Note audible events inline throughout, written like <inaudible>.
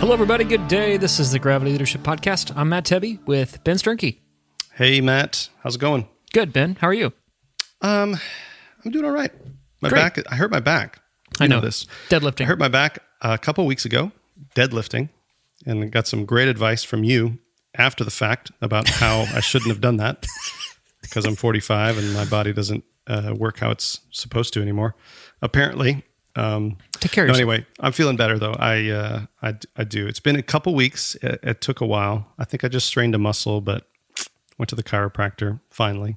Hello, everybody. Good day. This is the Gravity Leadership Podcast. I'm Matt Tebbe with Ben Sternke. Hey, Matt. How's it going? Good, Ben. How are you? Um, I'm doing all right. My Great. back. I hurt my back. I You know. this. Deadlifting. I hurt my back a couple weeks ago, deadlifting, and I got some great advice from you after the fact about how <laughs> I shouldn't have done that because I'm 45 and my body doesn't uh, work how it's supposed to anymore. Apparently. Um, Take care no, anyway, I'm feeling better though. I, uh, I I do. It's been a couple weeks. It, it took a while. I think I just strained a muscle, but went to the chiropractor finally.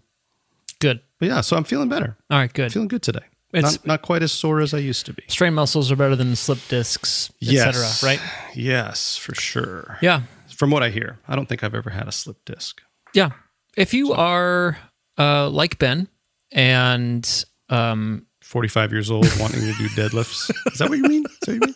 Good. But yeah, so I'm feeling better. All right, good. Feeling good today. It's- not, not quite as sore as I used to be. Strained muscles are better than slip discs, etc. Right? Yes, for sure. Yeah. From what I hear, I don't think I've ever had a slip disc. Yeah. If you are uh, like Ben and um, 45 years old, <laughs> wanting to do deadlifts. Is that what you mean? What you mean?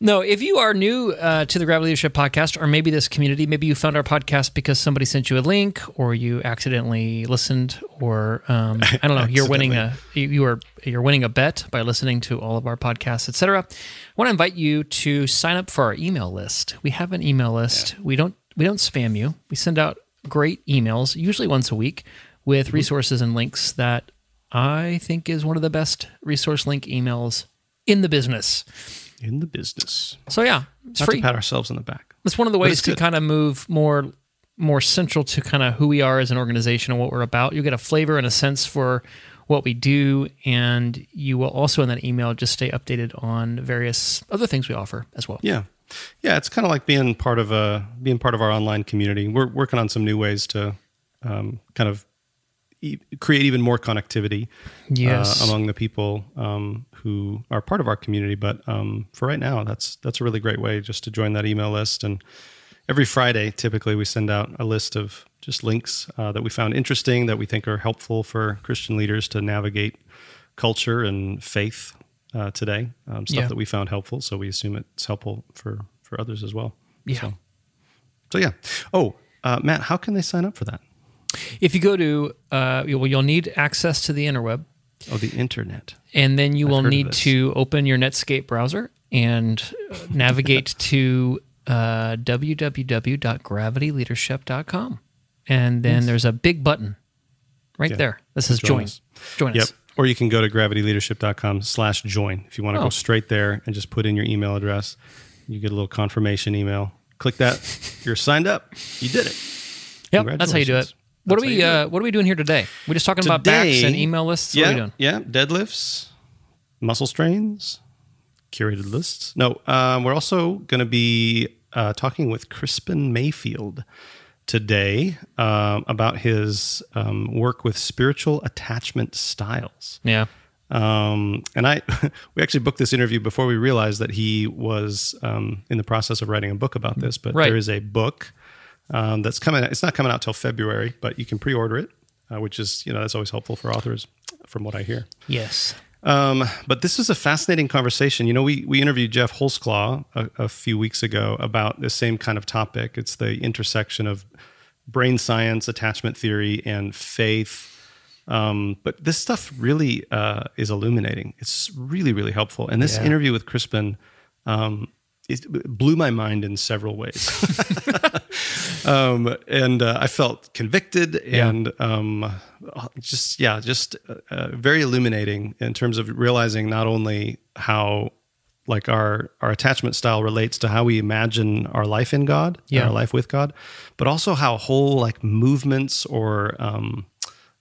No, if you are new uh, to the Gravity Leadership Podcast, or maybe this community, maybe you found our podcast because somebody sent you a link, or you accidentally listened, or um, <laughs> I don't know, you're winning a you are you're winning a bet by listening to all of our podcasts, etc. I want to invite you to sign up for our email list. We have an email list. We don't we don't spam you. We send out great emails, usually once a week, with resources and links that I think is one of the best resource link emails in the business. In the business. So yeah, it's Not free. to pat ourselves on the back. It's one of the ways to good. kind of move more more central to kind of who we are as an organization and what we're about. You get a flavor and a sense for what we do, and you will also in that email just stay updated on various other things we offer as well. Yeah. Yeah, it's kind of like being part of a being part of our online community. We're working on some new ways to um, kind of e- create even more connectivity Yes. uh, among the people um, who are part of our community. But um, for right now, that's that's a really great way just to join that email list. And every Friday, typically, we send out a list of just links uh, that we found interesting that we think are helpful for Christian leaders to navigate culture and faith uh, today. Um, stuff Yeah. that we found helpful, so we assume it's helpful for for others as well. Yeah. So, so yeah. Oh, uh, Matt, how can they sign up for that? If you go to, uh, well, you'll need access to the interweb, Oh, the internet. and then you will heard of need to open your Netscape browser and uh, navigate <laughs> to uh, www.gravityleadership.com. And then there's a big button right Yeah. there that says Join join. us. Join Yep. us. Or you can go to gravityleadership.com slash join. If you want to Oh. go straight there and just put in your email address, you get a little confirmation email. Click that. You're signed up. You did it. Yep, that's how you do it. What are we uh, What are we doing here today? We're just talking about backs and email lists. What yeah, are we doing? Yeah. Deadlifts, muscle strains, curated lists. No, um, we're also going to be uh, talking with Crispin Mayfield today um, about his um, work with spiritual attachment styles. Yeah. Um, and I, <laughs> we actually booked this interview before we realized that he was um, in the process of writing a book about this. But Right. there is a book um, that's coming. It's not coming out till February, but you can pre-order it, uh, which is you know that's always helpful for authors, from what I hear. Yes. Um, but this is a fascinating conversation. You know, we we interviewed Geoff Holsclaw a, a few weeks ago about the same kind of topic. It's the intersection of brain science, attachment theory, and faith. Um, but this stuff really uh, is illuminating. It's really, really helpful. And this Yeah. interview with Crispin um, it blew my mind in several ways. <laughs> <laughs> um, and uh, I felt convicted and um, just, yeah, just uh, uh, very illuminating in terms of realizing not only how like our our attachment style relates to how we imagine our life in God, Yeah. our life with God, but also how whole like movements or um,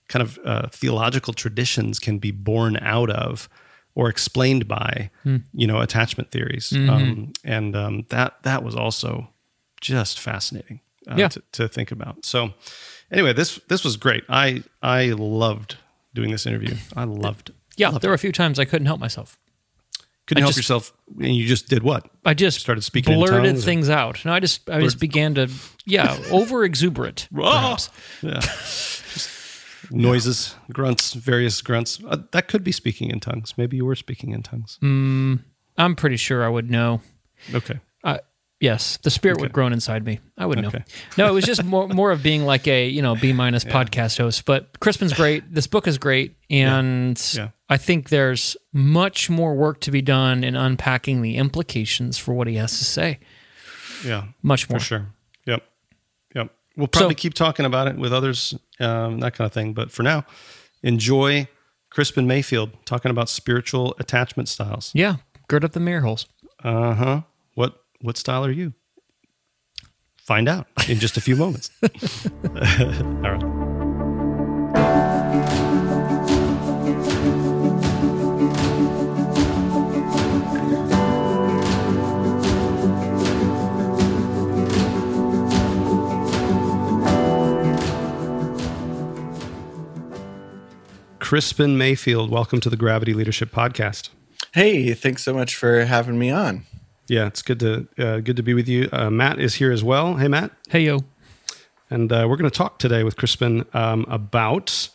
kind of uh, theological traditions can be born out of or explained by you know attachment theories. Um, and um, that that was also just fascinating uh, Yeah. to, to think about so anyway this this was great i i loved doing this interview i loved Yeah, loved there were a few times I couldn't help myself. couldn't I help just- yourself and you just did what I just Started speaking in blurted tongues or- things out. No, I just I just began to yeah <laughs> over exuberant. perhaps. yeah <laughs> noises grunts various grunts uh, that could be speaking in tongues maybe you were speaking in tongues I'm pretty sure I would know. okay yes, the spirit would groan inside me. I would know. Okay. No, it was just more <laughs> more of being like a you know B minus podcast host. But Crispin's great. This book is great, and Yeah. I think there's much more work to be done in unpacking the implications for what he has to say. yeah Much more. For sure. Yep. Yep. We'll probably So- keep talking about it with others, um, that kind of thing. But for now, enjoy Crispin Mayfield talking about spiritual attachment styles. Yeah, gird up the mirror holes. Uh huh. What what style are you? Find out in just a few moments. <laughs> All right. Crispin Mayfield, welcome to the Gravity Leadership Podcast. Hey, thanks so much for having me on. Yeah, it's good to uh, good to be with you. Uh, Matt is here as well. Hey, Matt, Hey yo, and uh, we're going to talk today with Crispin um, about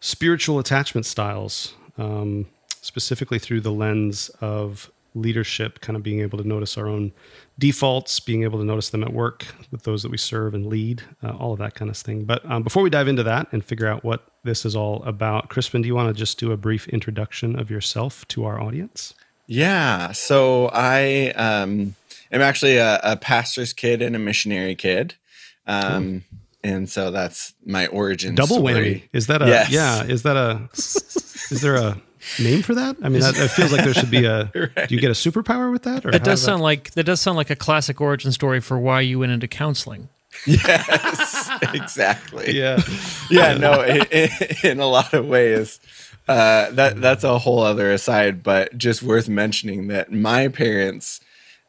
spiritual attachment styles, um, specifically through the lens of leadership, kind of being able to notice our own defaults, being able to notice them at work with those that we serve and lead, uh, all of that kind of thing. But um, before we dive into that and figure out what this is all about, Crispin, do you want to just do a brief introduction of yourself to our audience? Yeah, so I um, am actually a, a pastor's kid and a missionary kid. Um, and so that's my origin double story. whammy is that a Yes. yeah is that a is there a name for that i mean that, it feels like there should be a <laughs> do you get a superpower with that or that how does sound like that does sound like a classic origin story for why you went into counseling. Yes, <laughs> exactly. yeah yeah, no, i i in a lot of ways. Uh, that that's a whole other aside, but just worth mentioning that my parents,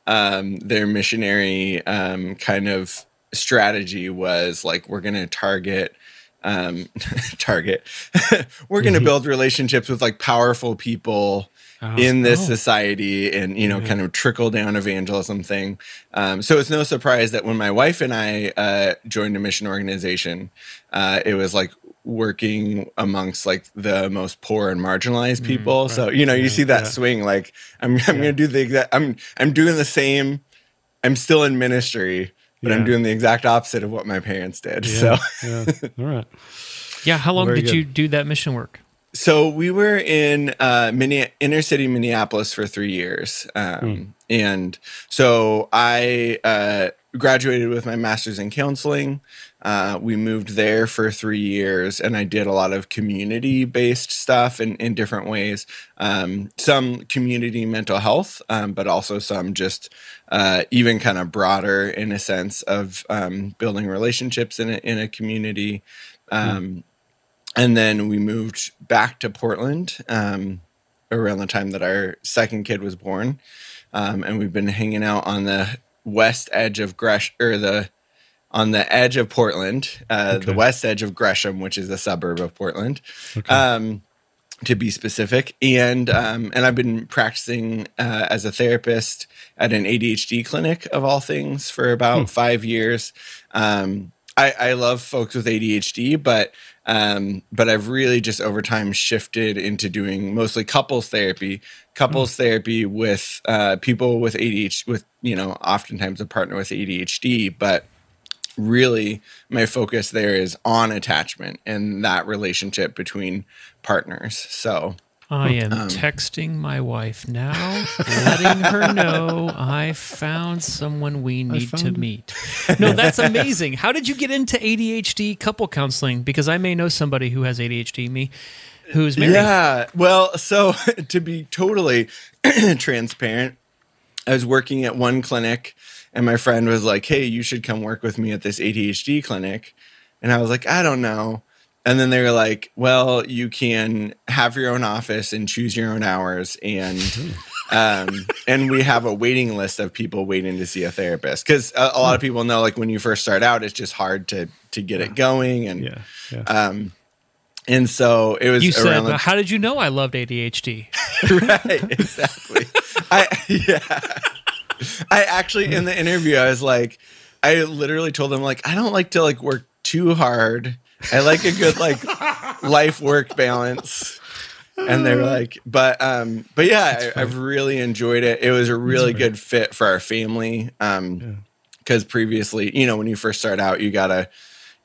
um, their missionary um, kind of strategy was like we're gonna target um <laughs> target. <laughs> We're gonna build relationships with like powerful people in this society and you know kind of trickle down evangelism thing. Um, so it's no surprise that when my wife and i uh, joined a mission organization uh, it was like working amongst like the most poor and marginalized people. So you know you see that swing like i'm, I'm gonna do the exact i'm i'm doing the same i'm still in ministry but i'm doing the exact opposite of what my parents did so. yeah. <laughs> All right. Yeah, how long Very did you do that mission work? So we were in uh, Minne- inner city Minneapolis for three years, um, and so I uh, graduated with my master's in counseling. Uh, we moved there for three years, and I did a lot of community-based stuff in, in different ways. Um, some community mental health, um, but also some just uh, even kind of broader in a sense of um, building relationships in a, in a community. Um, and then we moved back to Portland um, around the time that our second kid was born, um, and we've been hanging out on the west edge of Gresh or the on the edge of Portland, uh, the west edge of Gresham, which is a suburb of Portland. Um, to be specific. And um, and I've been practicing uh, as a therapist at an ADHD clinic of all things for about hmm. five years. Um, I, I love folks with ADHD, but um, but I've really just over time shifted into doing mostly couples therapy, couples mm. therapy with uh, people with ADHD, with you know, oftentimes a partner with ADHD, but really my focus there is on attachment and that relationship between partners. So I am um, texting my wife now, letting her know I found someone we need to meet. No, that's amazing. How did you get into ADHD couple counseling? Because I may know somebody who has ADHD, me, who's married. Yeah. Well, so <laughs> to be totally <clears throat> transparent, I was working at one clinic and my friend was like, Hey, you should come work with me at this ADHD clinic. And I was like, I don't know. And then they were like, well, you can have your own office and choose your own hours. And <laughs> um, and we have a waiting list of people waiting to see a therapist. Because a, a, lot of people know, like when you first start out, it's just hard to to get it going. And yeah, yeah. Um, and so it was. You said, "How did you know I loved ADHD?" <laughs> right, exactly. I <laughs> yeah. I actually in the interview, I was like, I literally told them like, I don't like to like work too hard I like a good like life work balance. And they were like, but um, but yeah, I, have really enjoyed it. It was a really good fit for our family. Um, because previously, you know, when you first start out, you gotta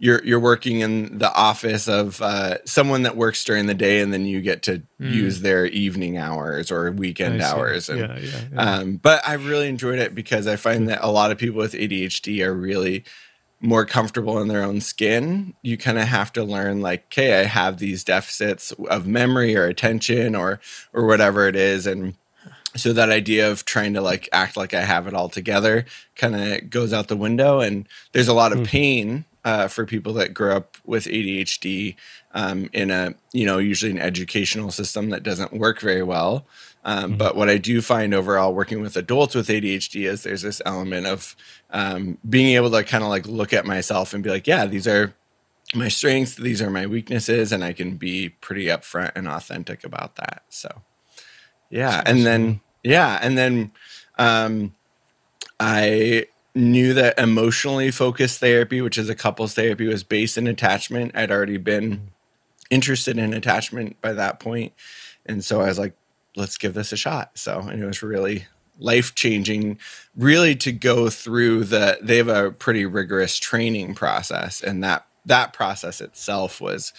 you're you're working in the office of uh, someone that works during the day, and then you get to mm. use their evening hours or weekend hours. And, yeah, yeah, yeah. Um, but I really enjoyed it because I find that a lot of people with ADHD are really more comfortable in their own skin, you kind of have to learn like, okay, I have these deficits of memory or attention or or whatever it is, and so that idea of trying to like act like I have it all together kind of goes out the window. And there's a lot of hmm. pain uh, for people that grow up with ADHD um, in a you know usually an educational system that doesn't work very well. Um, mm-hmm. But what I do find overall working with adults with ADHD is there's this element of um, being able to kind of like look at myself and be like, yeah, these are my strengths, these are my weaknesses, and I can be pretty upfront and authentic about that. So, yeah, and then yeah, and then um, I knew that emotionally focused therapy, which is a couples therapy, was based in attachment. I'd already been mm-hmm. interested in attachment by that point, and so I was like, let's give this a shot. So, and it was really life changing, really to go through the, they have a pretty rigorous training process. And that, that process itself was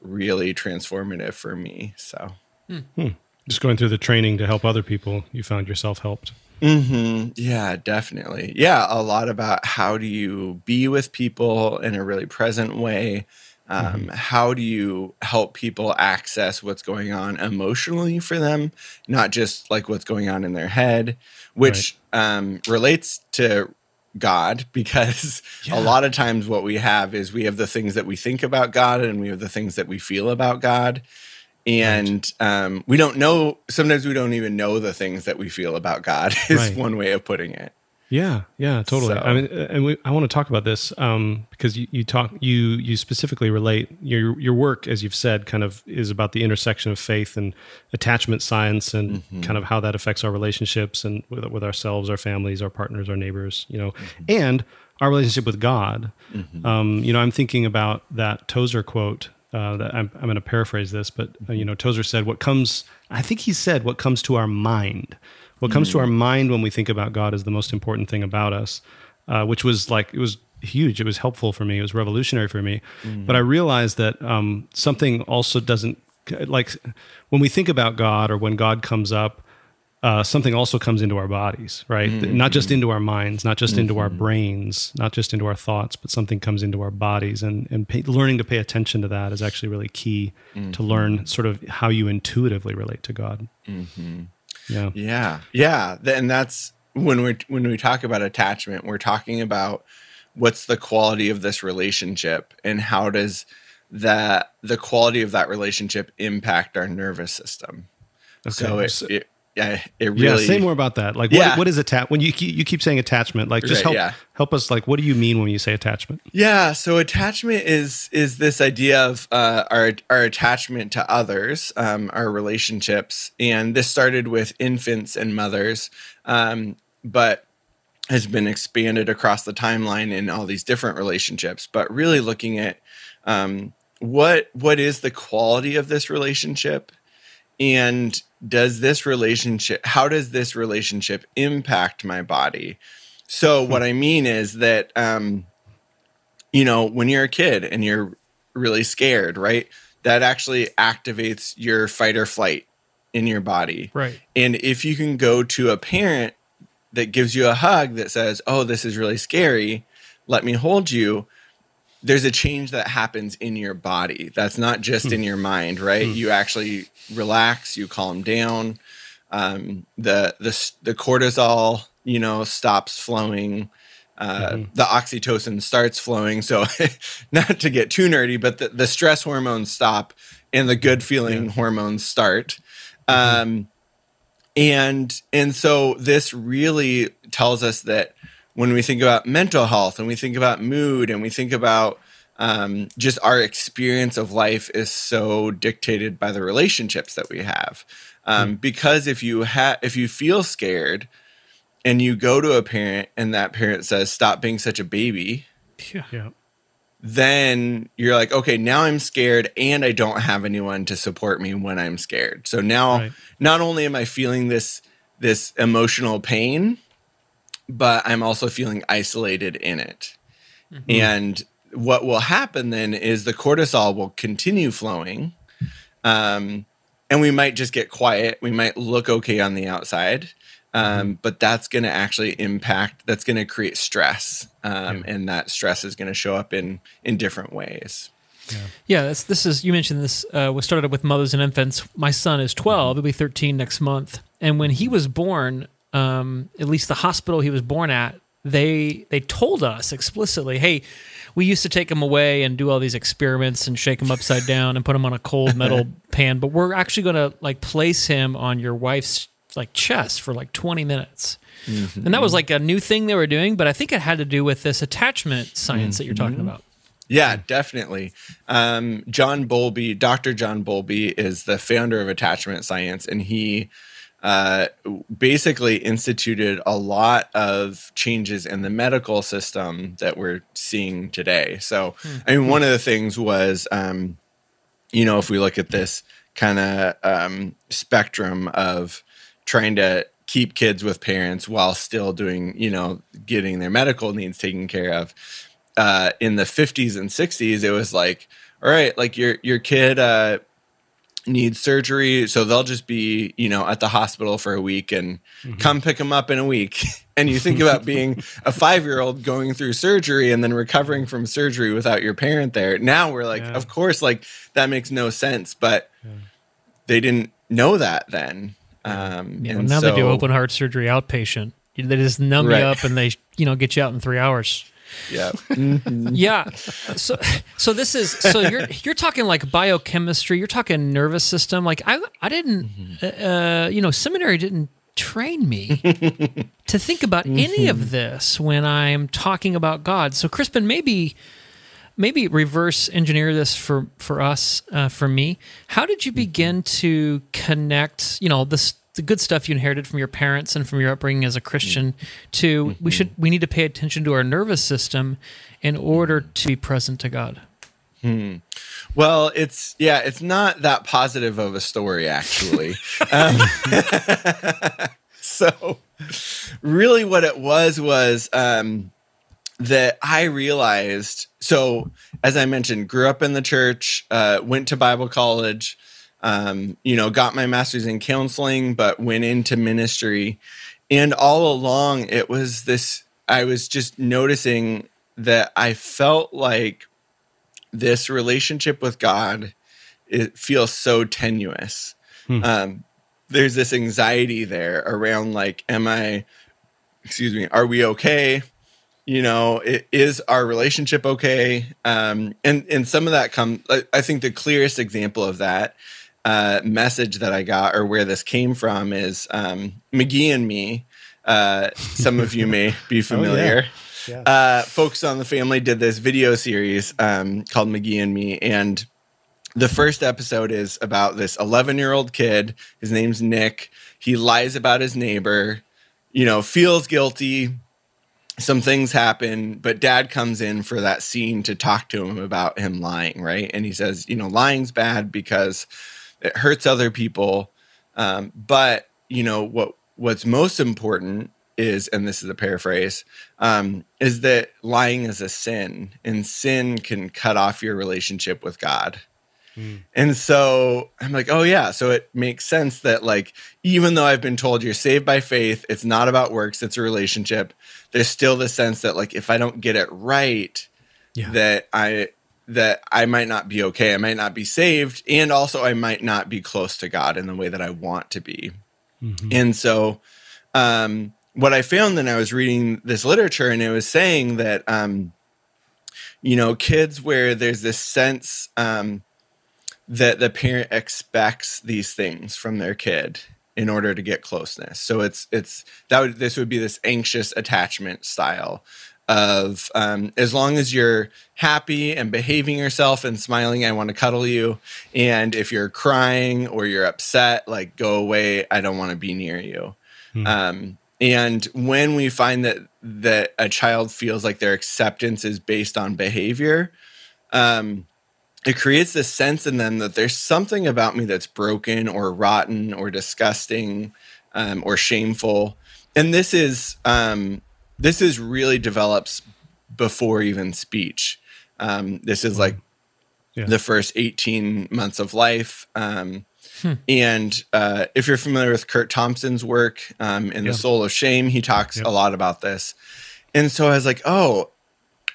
really transformative for me. So, hmm. Just going through the training to help other people, you found yourself helped. Mm-hmm. Yeah, definitely. Yeah, a lot about how do you be with people in a really present way um, mm-hmm. How do you help people access what's going on emotionally for them, not just like what's going on in their head, which right. um, relates to God <laughs> because yeah. a lot of times what we have is we have the things that we think about God and we have the things that we feel about God. And right. um, we don't know, sometimes we don't even know the things that we feel about God, <laughs> is right. one way of putting it. Yeah, yeah, totally. So. I mean, uh, and we, I want to talk about this um, because you, you talk you you specifically relate your your work, as you've said, kind of is about the intersection of faith and attachment science, and mm-hmm. kind of how that affects our relationships and with, with ourselves, our families, our partners, our neighbors, you know, mm-hmm. and our relationship with God. Mm-hmm. Um, you know, I'm thinking about that Tozer quote. Uh, that I'm, I'm going to paraphrase this, but uh, you know, Tozer said, "What comes." I think he said, "What comes to our mind." What comes mm. to our mind when we think about God is the most important thing about us, uh, which was like, it was huge. It was helpful for me. It was revolutionary for me. Mm. But I realized that um, something also doesn't, like, when we think about God or when God comes up, uh, something also comes into our bodies, right? Mm-hmm. Not just into our minds, not just mm-hmm. into our mm-hmm. brains, not just into our thoughts, but something comes into our bodies. And, and pay, learning to pay attention to that is actually really key mm-hmm. to learn sort of how you intuitively relate to God. Mm-hmm. Yeah. Yeah. Yeah. And that's when we when we talk about attachment, we're talking about what's the quality of this relationship and how does that the quality of that relationship impact our nervous system. Okay. So it, it yeah, it really. yeah, say more about that. Like, Yeah. what, what is attach? When you keep, you keep saying attachment, like, just Right, help yeah. help us. Like, what do you mean when you say attachment? Yeah, so attachment is is this idea of uh, our our attachment to others, um, our relationships, and this started with infants and mothers, um, but has been expanded across the timeline in all these different relationships. But really looking at um, what what is the quality of this relationship, and does this relationship how does this relationship impact my body? So what I mean is that. Um, you know, when you're a kid and you're really scared, right? That actually activates your fight or flight in your body. Right. And if you can go to a parent that gives you a hug that says, Oh, this is really scary, let me hold you, there's a change that happens in your body. That's not just in your mind, right? You actually relax, you calm down. Um, the the the cortisol, you know, stops flowing uh, the oxytocin starts flowing. So, <laughs> not to get too nerdy, but the, the stress hormones stop and the good feeling hormones start. Um, and and so this really tells us that when we think about mental health and we think about mood and we think about um, just our experience of life is so dictated by the relationships that we have. Um, Because if you have if you feel scared, and you go to a parent and that parent says stop being such a baby Yeah. Yeah. then you're like okay now i'm scared and i don't have anyone to support me when i'm scared so now Right. not only am i feeling this this emotional pain but i'm also feeling isolated in it. And what will happen then is the cortisol will continue flowing um, and we might just get quiet. We might look okay on the outside um, but that's going to actually impact that's going to create stress um, and that stress is going to show up in in different ways. Yeah, that's, this is you mentioned this. Uh, we started with mothers and infants. My son is twelve; he'll be thirteen next month. And when he was born, um, at least the hospital he was born at, they they told us explicitly, "Hey, we used to take him away and do all these experiments and shake him upside down and put him on a cold metal <laughs> pan, but we're actually going to like place him on your wife's like chest for like twenty minutes." And that was like a new thing they were doing, but I think it had to do with this attachment science that you're talking about. Yeah, definitely. Um, John Bowlby, Dr. John Bowlby, is the founder of attachment science, and he uh, basically instituted a lot of changes in the medical system that we're seeing today. So, I mean, one of the things was, um, you know, if we look at this kind of um, spectrum of trying to keep kids with parents while still doing, you know, getting their medical needs taken care of uh, in the 50s and 60s, it was like, all right, like your your kid uh, needs surgery, so they'll just be, you know, at the hospital for a week and come pick them up in a week. <laughs> and you think about being a five year old going through surgery and then recovering from surgery without your parent there. Now we're like, Yeah. of course, like that makes no sense, but they didn't know that then. Um, Yeah, and now they do open heart surgery outpatient. They just numb Right. you up and they, you know, get you out in three hours. Yeah. Mm-hmm. Yeah. So, so this is so you're you're talking like biochemistry. You're talking nervous system. Like I I didn't, mm-hmm. uh, uh, you know, seminary didn't train me <laughs> to think about any of mm-hmm. this when I'm talking about God. So Crispin, maybe maybe reverse engineer this for for us uh, for me how did you begin to connect you know this the good stuff you inherited from your parents and from your upbringing as a christian to we should we need to pay attention to our nervous system in order to be present to god Well, it's yeah, it's not that positive of a story actually. <laughs> um, <laughs> so, really, what it was was um, that I realized. So, as I mentioned, grew up in the church, uh, went to Bible college, um, you know, got my master's in counseling, but went into ministry, and all along it was this. I was just noticing that I felt like this relationship with God it feels so tenuous. Um, there's this anxiety there around like, am I, excuse me, are we okay? You know, i- is our relationship okay? Um, and and some of that comes. I- I think the clearest example of that uh, message that I got or where this came from is um, McGee and Me. Uh, some of you may be familiar. <laughs> Oh, yeah. Uh, Focus on the Family did this video series um, called McGee and Me. And the first episode is about this 11 year old kid. His name's Nick. He lies about his neighbor, you know, feels guilty. Some things happen, but dad comes in for that scene to talk to him about him lying, right? And he says, you know, lying's bad because it hurts other people. Um, but, you know, what what's most important is, and this is a paraphrase, um, is that lying is a sin, and sin can cut off your relationship with God. And so I'm like, oh yeah. So it makes sense that like even though I've been told you're saved by faith, it's not about works, it's a relationship. There's still the sense that like if I don't get it right, Yeah. that I that I might not be okay. I might not be saved, and also I might not be close to God in the way that I want to be. And so, um, what I found then I was reading this literature, and it was saying that, um, you know, kids where there's this sense um, that the parent expects these things from their kid in order to get closeness. So it's it's that would this would be this anxious attachment style of um, as long as you're happy and behaving yourself and smiling, I want to cuddle you. And if you're crying or you're upset, like go away. I don't want to be near you. Um, and when we find that that a child feels like their acceptance is based on behavior, um, it creates this sense in them that there's something about me that's broken or rotten or disgusting um, or shameful. And this is um, this is really develops before even speech. Um, this is like Yeah. the first 18 months of life. Um, And uh, if you're familiar with Curt Thompson's work um, in Yeah. The Soul of Shame, he talks Yep. a lot about this. And so I was like, oh,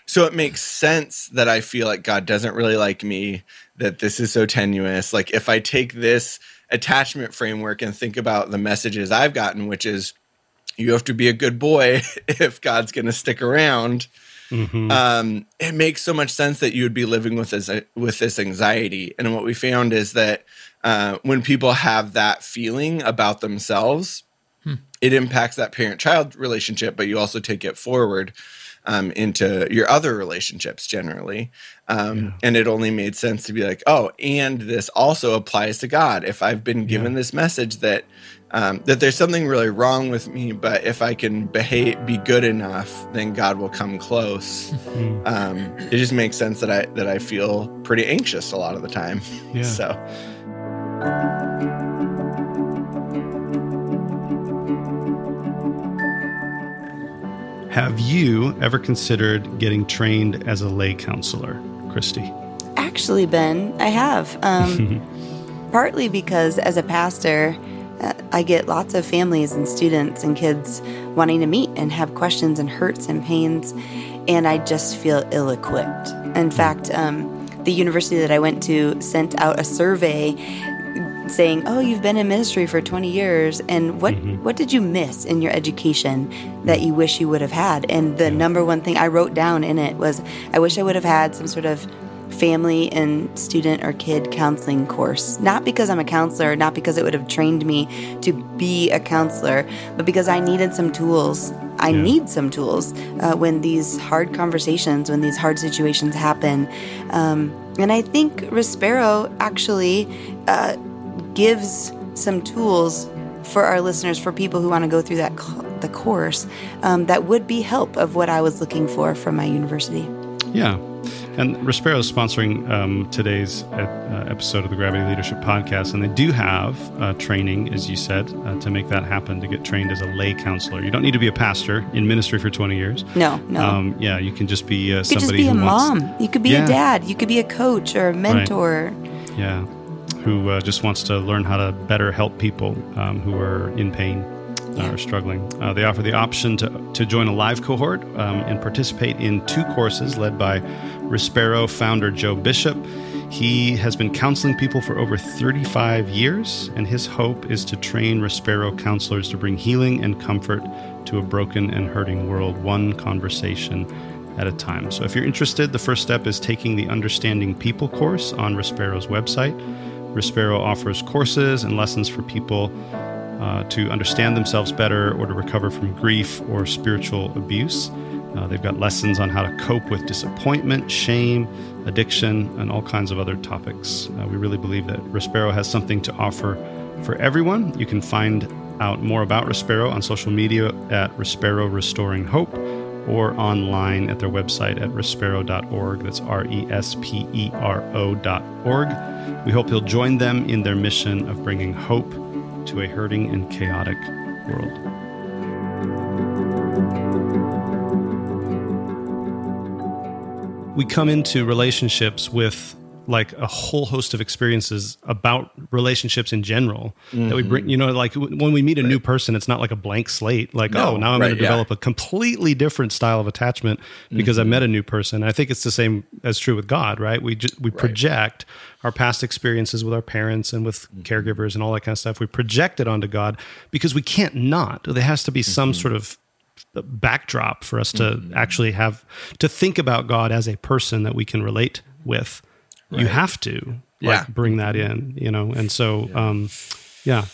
so it makes sense that I feel like God doesn't really like me, that this is so tenuous. Like, if I take this attachment framework and think about the messages I've gotten, which is you have to be a good boy <laughs> if God's going to stick around. Um, it makes so much sense that you would be living with this with this anxiety. And what we found is that uh, when people have that feeling about themselves, it impacts that parent-child relationship, but you also take it forward um, into your other relationships generally. Um, And it only made sense to be like, oh, and this also applies to God. If I've been given this message that um, that there's something really wrong with me, but if I can behave, be good enough, then God will come close. um, it just makes sense that I that I feel pretty anxious a lot of the time. Yeah. <laughs> So Have you ever considered getting trained as a lay counselor, Christy? Actually, Ben, I have. Um, <laughs> partly because as a pastor, I get lots of families and students and kids wanting to meet and have questions and hurts and pains, and I just feel ill equipped. In fact, um, the university that I went to sent out a survey saying, "Oh, you've been in ministry for 20 years, and what what did you miss in your education that you wish you would have had?" And the number one thing I wrote down in it was, "I wish I would have had some sort of family and student or kid counseling course. Not because I'm a counselor, not because it would have trained me to be a counselor, but because I needed some tools. I Yeah. need some tools uh, when these hard conversations, when these hard situations happen. Um, and I think Respero actually uh, gives some tools for our listeners, for people who want to go through that the course, um, that would be help of what I was looking for from my university. Yeah. And Respero is sponsoring um, today's uh, uh, episode of the Gravity Leadership Podcast, and they do have uh, training, as you said, uh, to make that happen, to get trained as a lay counselor. You don't need to be a pastor in ministry for 20 years. No, no. Um, yeah, you can just be uh, You could just be a wants, mom. You could be Yeah. a dad. You could be a coach or a mentor. yeah, who uh, just wants to learn how to better help people um, who are in pain uh, or struggling. Uh, they offer the option to, to join a live cohort um, and participate in two courses led by Respero founder Joe Bishop. He has been counseling people for over 35 years, and his hope is to train Respero counselors to bring healing and comfort to a broken and hurting world, one conversation at a time. So, if you're interested, the first step is taking the Understanding People course on Respero's website. Respero offers courses and lessons for people uh, to understand themselves better or to recover from grief or spiritual abuse. Uh, they've got lessons on how to cope with disappointment, shame, addiction, and all kinds of other topics. Uh, we really believe that Respero has something to offer for everyone. You can find out more about Respero on social media at Respero Restoring Hope or online at their website at respero.org. That's R E S P E R O.org. We hope you'll join them in their mission of bringing hope to a hurting and chaotic world. We come into relationships with like a whole host of experiences about relationships in general mm-hmm. that we bring you know like when we meet a right. new person it's not like a blank slate like no, oh now i'm right, going to develop yeah. a completely different style of attachment because mm-hmm. i met a new person i think it's the same as true with god right we just we right. project our past experiences with our parents and with mm-hmm. caregivers and all that kind of stuff we project it onto god because we can't not there has to be some mm-hmm. sort of backdrop for us to mm-hmm. actually have to think about god as a person that we can relate with right. you have to like yeah. bring that in, you know? And so, yeah. um, yeah.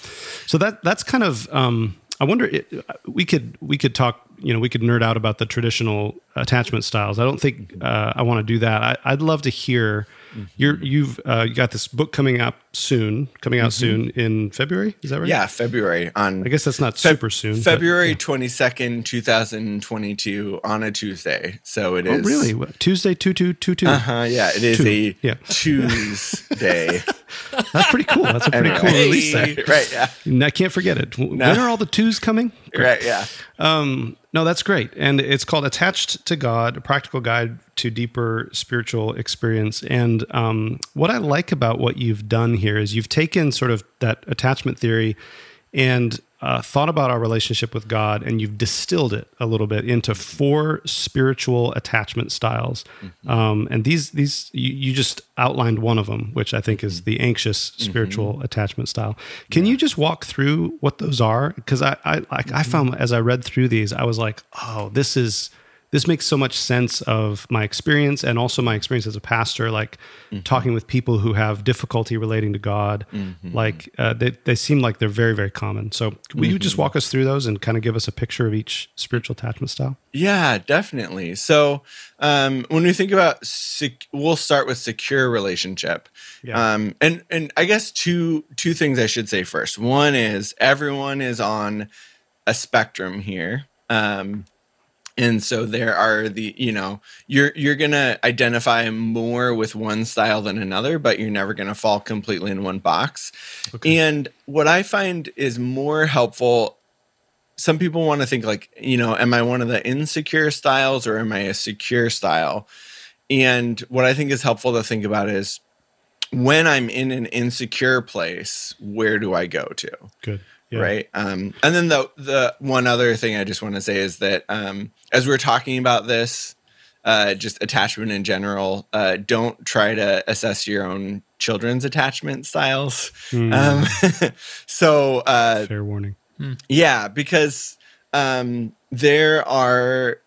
So that, that's kind of, um, I wonder, it, we could, we could talk you know we could nerd out about the traditional attachment styles. I don't think uh, I want to do that. I, would love to hear Mm-hmm. You're you've uh, you got this book coming out soon, coming out mm-hmm. soon in February. Is that right? Yeah, February on. I guess that's not fe- super soon. February twenty second, two thousand twenty two, on a Tuesday. So it oh, is. really? What, Tuesday, two two two two. Uh huh. Yeah, it is two. a yeah. Tuesday. <laughs> that's pretty cool. That's a pretty anyway. cool release. Day. <laughs> right. Yeah. I can't forget it. No. When are all the twos coming? Great. Right. Yeah. Um, no, that's great. And it's called Attached to God, a practical guide to deeper spiritual experience. And um, what I like about what you've done here is you've taken sort of that attachment theory and uh, thought about our relationship with God and you've distilled it a little bit into four spiritual attachment styles. Mm-hmm. Um, and these these you, you, just outlined one of them, which I think is the anxious mm-hmm. spiritual mm-hmm. attachment style. Can yeah. you just walk through what those are? Because I I like mm-hmm. I found as I read through these, I was like, oh, this is this makes so much sense of my experience and also my experience as a pastor like mm-hmm. talking with people who have difficulty relating to god mm-hmm. like uh, they, they seem like they're very very common so will you just mm-hmm. walk us through those and kind of give us a picture of each spiritual attachment style yeah definitely so um, when we think about sec- we'll start with secure relationship yeah. um, and and i guess two two things i should say first one is everyone is on a spectrum here um, and so there are the you know you're you're gonna identify more with one style than another but you're never gonna fall completely in one box. Okay. and what i find is more helpful some people want to think like you know am i one of the insecure styles or am i a secure style? And what i think is helpful to think about is when i'm in an insecure place where do i go to? Good yeah. right um, and then the the one other thing i just want to say is that um, as we're talking about this uh, just attachment in general uh, don't try to assess your own children's attachment styles mm. um, <laughs> so uh, fair warning hmm. yeah because um, there are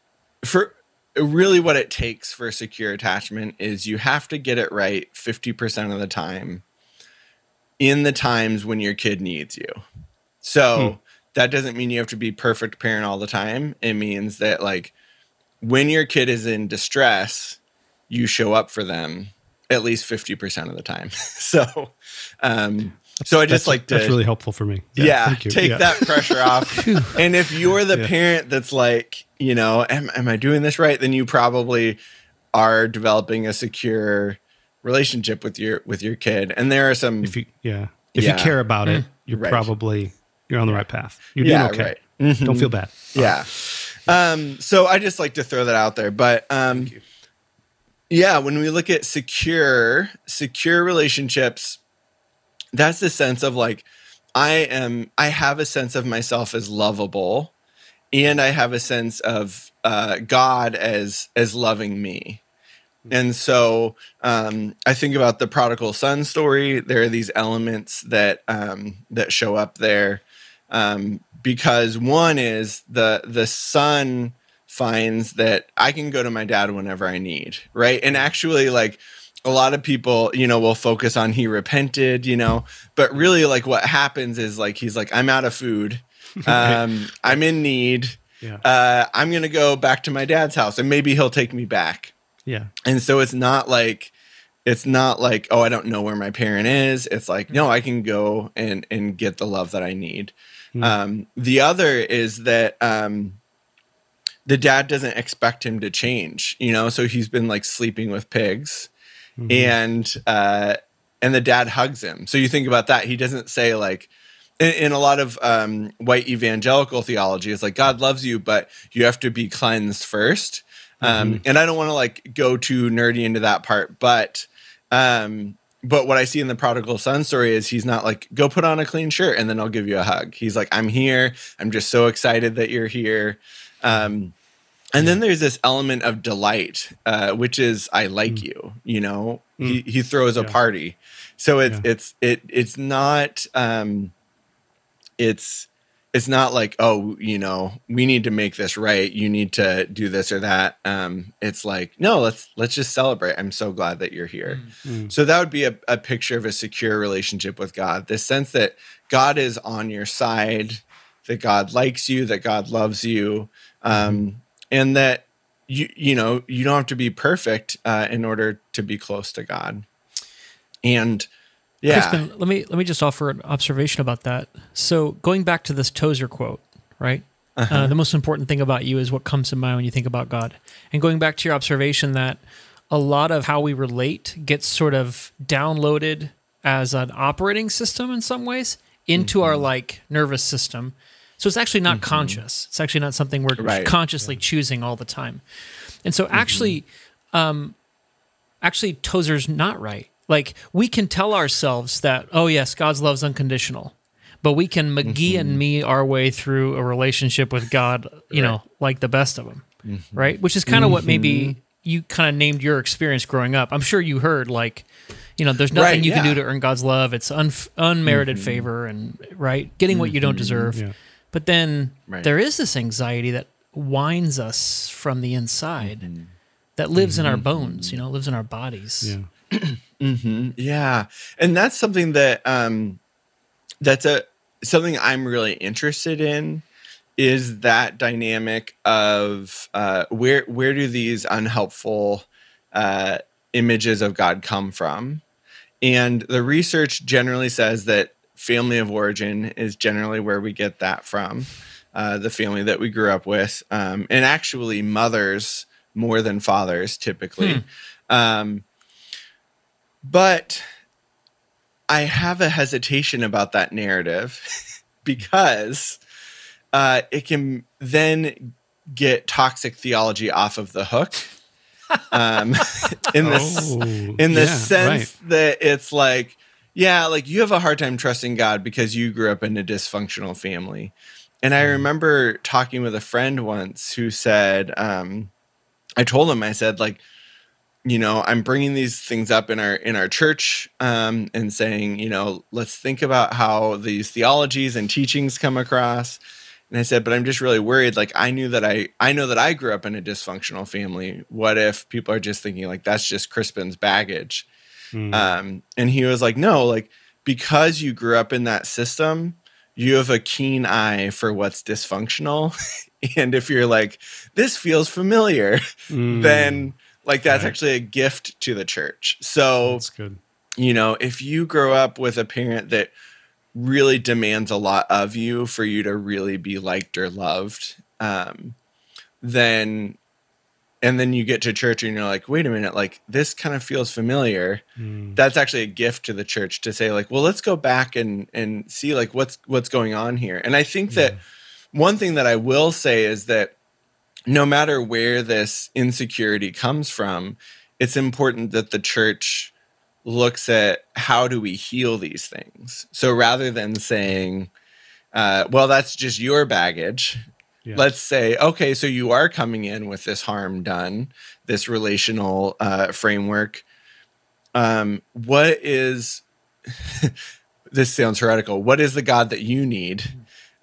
for really what it takes for a secure attachment is you have to get it right 50% of the time in the times when your kid needs you so hmm. that doesn't mean you have to be perfect parent all the time. It means that like when your kid is in distress, you show up for them at least 50% of the time. <laughs> so um so I just like to That's really helpful for me. Yeah, yeah take yeah. that pressure off. <laughs> and if you're the yeah. parent that's like, you know, am, am I doing this right? Then you probably are developing a secure relationship with your with your kid. And there are some if you yeah. If you care about it, mm. you're right. probably you're on the right path. You're doing yeah, okay. Right. Mm-hmm. Don't feel bad. Yeah. Um, so I just like to throw that out there. But um, yeah, when we look at secure, secure relationships, that's the sense of like, I am, I have a sense of myself as lovable, and I have a sense of uh, God as as loving me. And so um, I think about the prodigal son story. There are these elements that um, that show up there um, because one is the the son finds that I can go to my dad whenever I need, right? And actually, like a lot of people, you know, will focus on he repented, you know, but really like what happens is like he's like, I'm out of food. <laughs> Um, I'm in need. Yeah. Uh, I'm gonna go back to my dad's house and maybe he'll take me back. Yeah. And so it's not like it's not like, oh, I don't know where my parent is. It's like, no, I can go and and get the love that I need. Um, the other is that um, the dad doesn't expect him to change, you know, so he's been like sleeping with pigs and uh and the dad hugs him. So you think about that. He doesn't say like in, in a lot of um, white evangelical theology, it's like God loves you, but you have to be cleansed first. Um, and I don't want to like go too nerdy into that part, but um, but what I see in the prodigal son story is he's not like go put on a clean shirt and then I'll give you a hug. He's like I'm here. I'm just so excited that you're here. Um, and then there's this element of delight, uh, which is I like you. You know, he he throws a Yeah. party, so it's Yeah. it's it it's not um, it's it's not like oh you know we need to make this right. You need to do this or that. Um, it's like no, let's let's just celebrate. I'm so glad that you're here. So that would be a, a picture of a secure relationship with God. The sense that God is on your side, that God likes you, that God loves you, um, and that you you know you don't have to be perfect uh, in order to be close to God. And yeah, Crispin, let me let me just offer an observation about that. So going back to this Tozer quote, right? Uh-huh. Uh, the most important thing about you is what comes to mind when you think about God. And going back to your observation that a lot of how we relate gets sort of downloaded as an operating system in some ways into our Mm-hmm. like nervous system. So it's actually not conscious. It's actually not something we're Right. consciously choosing all the time. And so Mm-hmm. actually actually Tozer's not right. Like we can tell ourselves that, oh yes, God's love's unconditional, but we can McGee mm-hmm. and me our way through a relationship with God, you know, like the best of them, mm-hmm. right? Which is kind of what maybe mm-hmm. you kind of named your experience growing up. I'm sure you heard like, you know, there's nothing Right, you can do to earn God's love. It's un- unmerited favor and right, getting what you don't deserve. Yeah. But then Right. there is this anxiety that winds us from the inside that lives in our bones, you know, lives in our bodies. Yeah. Yeah, and that's something that um, that's a something I'm really interested in is that dynamic of uh, where where do these unhelpful uh, images of God come from? And the research generally says that family of origin is generally where we get that from, uh, the family that we grew up with, um, and actually mothers more than fathers typically. Um, but I have a hesitation about that narrative <laughs> because uh, it can then get toxic theology off of the hook. Um, <laughs> in this, Oh, in the yeah, sense right. that it's like, yeah, like you have a hard time trusting God because you grew up in a dysfunctional family. And I remember talking with a friend once who said, um, I told him, I said, like, you know, I'm bringing these things up in our in our church um, and saying, you know, let's think about how these theologies and teachings come across. And I said, but I'm just really worried. Like, I knew that I I know that I grew up in a dysfunctional family. What if people are just thinking like that's just Crispin's baggage? Um, and he was like, no, like because you grew up in that system, you have a keen eye for what's dysfunctional. <laughs> and if you're like, this feels familiar, <laughs> then like that's Right. actually a gift to the church. So, That's good. you know, if you grow up with a parent that really demands a lot of you for you to really be liked or loved, um, then and then you get to church and you're like, wait a minute, like this kind of feels familiar. That's actually a gift to the church to say, like, well, let's go back and and see like what's what's going on here. And I think that one thing that I will say is that no matter where this insecurity comes from, it's important that the church looks at how do we heal these things. So rather than saying, uh, well, that's just your baggage, Yeah. let's say, okay, so you are coming in with this harm done, this relational uh, framework. Um, what is <laughs> this sounds heretical? What is the God that you need?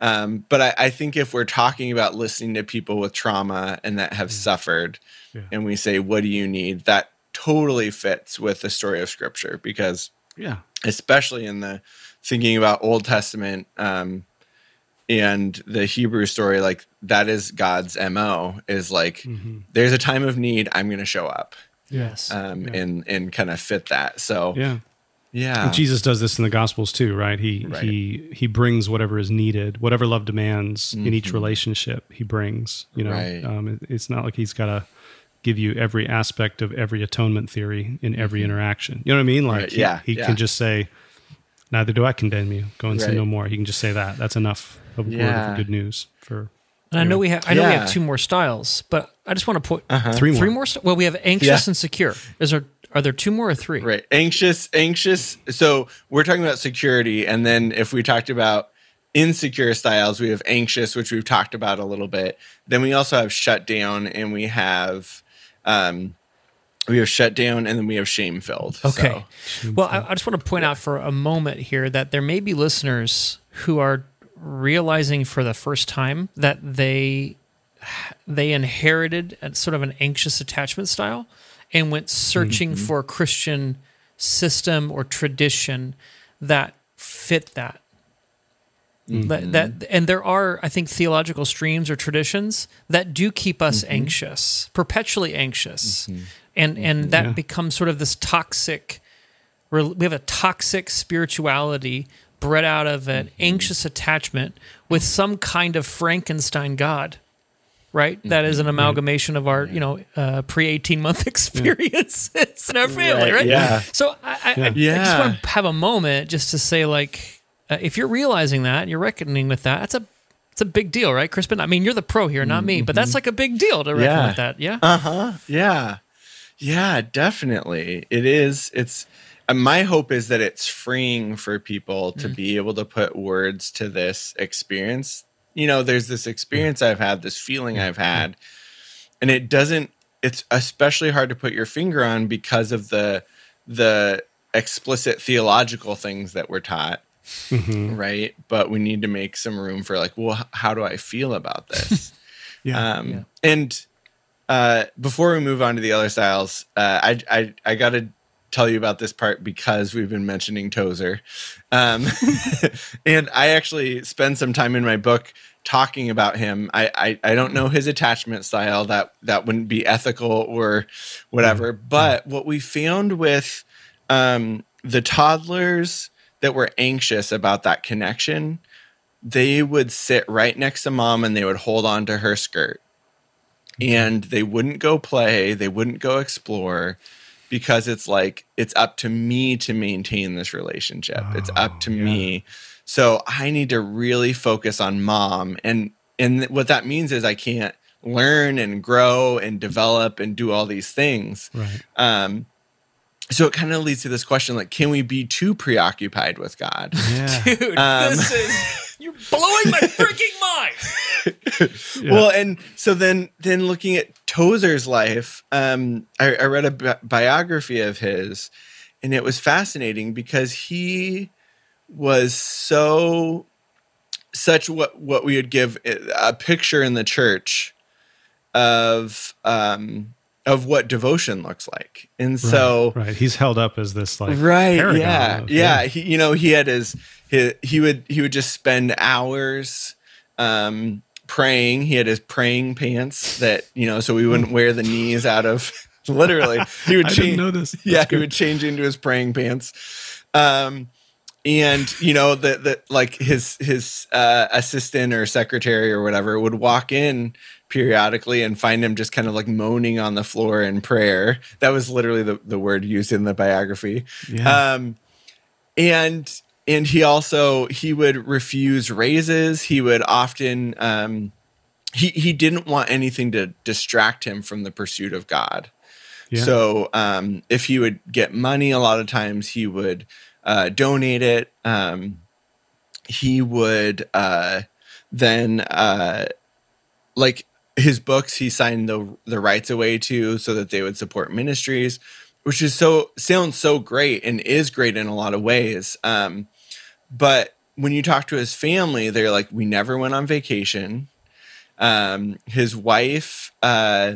Um, but I, I think if we're talking about listening to people with trauma and that have suffered, Yeah. and we say, "What do you need?" that totally fits with the story of Scripture because, Yeah. especially in the thinking about Old Testament um, and the Hebrew story, like that is God's mo. Is like there's a time of need, I'm going to show up Yes. um, and and kind of fit that. So Yeah. Yeah, And Jesus does this in the Gospels too, right? He Right. he he brings whatever is needed, whatever love demands in each relationship. He brings, you know. Mm-hmm. Right. Um, it- it's not like he's got to give you every aspect of every atonement theory in every interaction. You know what I mean? Like, Mm-hmm. Right, he, yeah, he yeah. can just say, "Neither do I condemn you. Go and sin no more." He can just say that. That's enough of word Yeah. of good news for and I know we have I know we have two more styles, but I just want to point three more. three more. st- Well, we have anxious Yeah. and secure. Is there are there two more or three? Right. Anxious, anxious. So we're talking about security. And then if we talked about insecure styles, we have anxious, which we've talked about a little bit. Then we also have shut down and we have, um, we have shut down and then we have shame filled. Okay. Well, I, I just want to point out for a moment here that there may be listeners who are realizing for the first time that they they inherited a, sort of an anxious attachment style and went searching mm-hmm. for a Christian system or tradition that fit that. Mm-hmm. That, that and there are I think theological streams or traditions that do keep us mm-hmm. anxious, perpetually anxious, and and that Yeah. becomes sort of this toxic. We have a toxic spirituality bred out of an anxious attachment with some kind of Frankenstein god, right? That is an amalgamation of our you know uh, pre eighteen month <laughs> experiences <laughs> in our family, Right, right? yeah. So I, I, I, I just want to have a moment just to say, like, uh, if you're realizing that, you're reckoning with that. That's a it's a big deal, right, Crispin? I mean, you're the pro here, not me, but that's like a big deal to reckon Yeah. with that. Yeah. Uh huh. Yeah. Yeah, definitely. It is. It's uh, my hope is that it's freeing for people to be able to put words to this experience. You know, there's this experience I've had, this feeling I've had, and it doesn't. It's especially hard to put your finger on because of the the explicit theological things that we're taught right? But we need to make some room for like well how do i feel about <laughs> this? Yeah. um, And uh, before we move on to the other styles, uh, I I, I got to tell you about this part because we've been mentioning Tozer, um, <laughs> and I actually spend some time in my book talking about him. I, I I don't know his attachment style that that wouldn't be ethical or whatever. But what we found with um, the toddlers that were anxious about that connection they would sit right next to mom and they would hold on to her skirt. And they wouldn't go play, they wouldn't go explore because it's like it's up to me to maintain this relationship. it's up to me. So I need to really focus on mom and and what that means is I can't learn and grow and develop and do all these things. right. Um so it kind of leads to this question like can we be too preoccupied with God? Yeah. Dude, Um, this is you're blowing my <laughs> freaking mind. <laughs> Well, and so then then looking at Tozer's life, um, I, I read a bi- biography of his, and it was fascinating because he was so such what what we would give a picture in the church of um of what devotion looks like, and so right. He's held up as this like right yeah of- yeah. he, you know he had his, his he would he would just spend hours um praying. He had his praying pants that you know so we wouldn't wear the knees out of <laughs> literally. He would <laughs> change know this. yeah That's he would change into his praying pants. Um and you know that that like his his uh assistant or secretary or whatever would walk in periodically and find him just kind of like moaning on the floor in prayer. That was literally the, the word used in the biography. Yeah. um and and he also he would refuse raises he would often um he he didn't want anything to distract him from the pursuit of god Yeah. so um, if he would get money, a lot of times he would uh, donate it. Um, he would uh, then uh, like his books. He signed the the rights away to so that they would support ministries, which is so sounds so great and is great in a lot of ways. Um, but when you talk to his family, they're like, we never went on vacation. Um, his wife uh,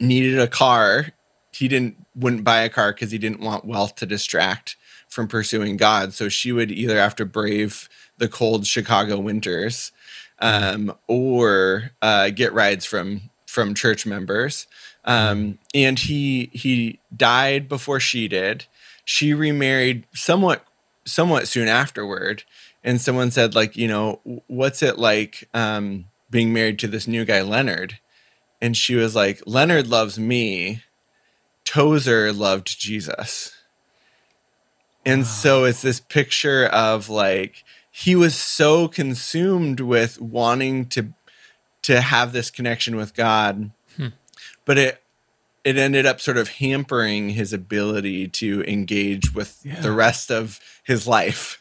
needed a car he didn't wouldn't buy a car because he didn't want wealth to distract from pursuing God. So she would either have to brave the cold Chicago winters um, or uh, get rides from from church members. Um, and he he died before she did. She remarried somewhat somewhat soon afterward. And someone said, like, you know, what's it like um, being married to this new guy, Leonard? And she was like, Leonard loves me. Tozer loved Jesus. And wow. so it's this picture of like he was so consumed with wanting to to have this connection with God. But it it ended up sort of hampering his ability to engage with yeah. the rest of his life.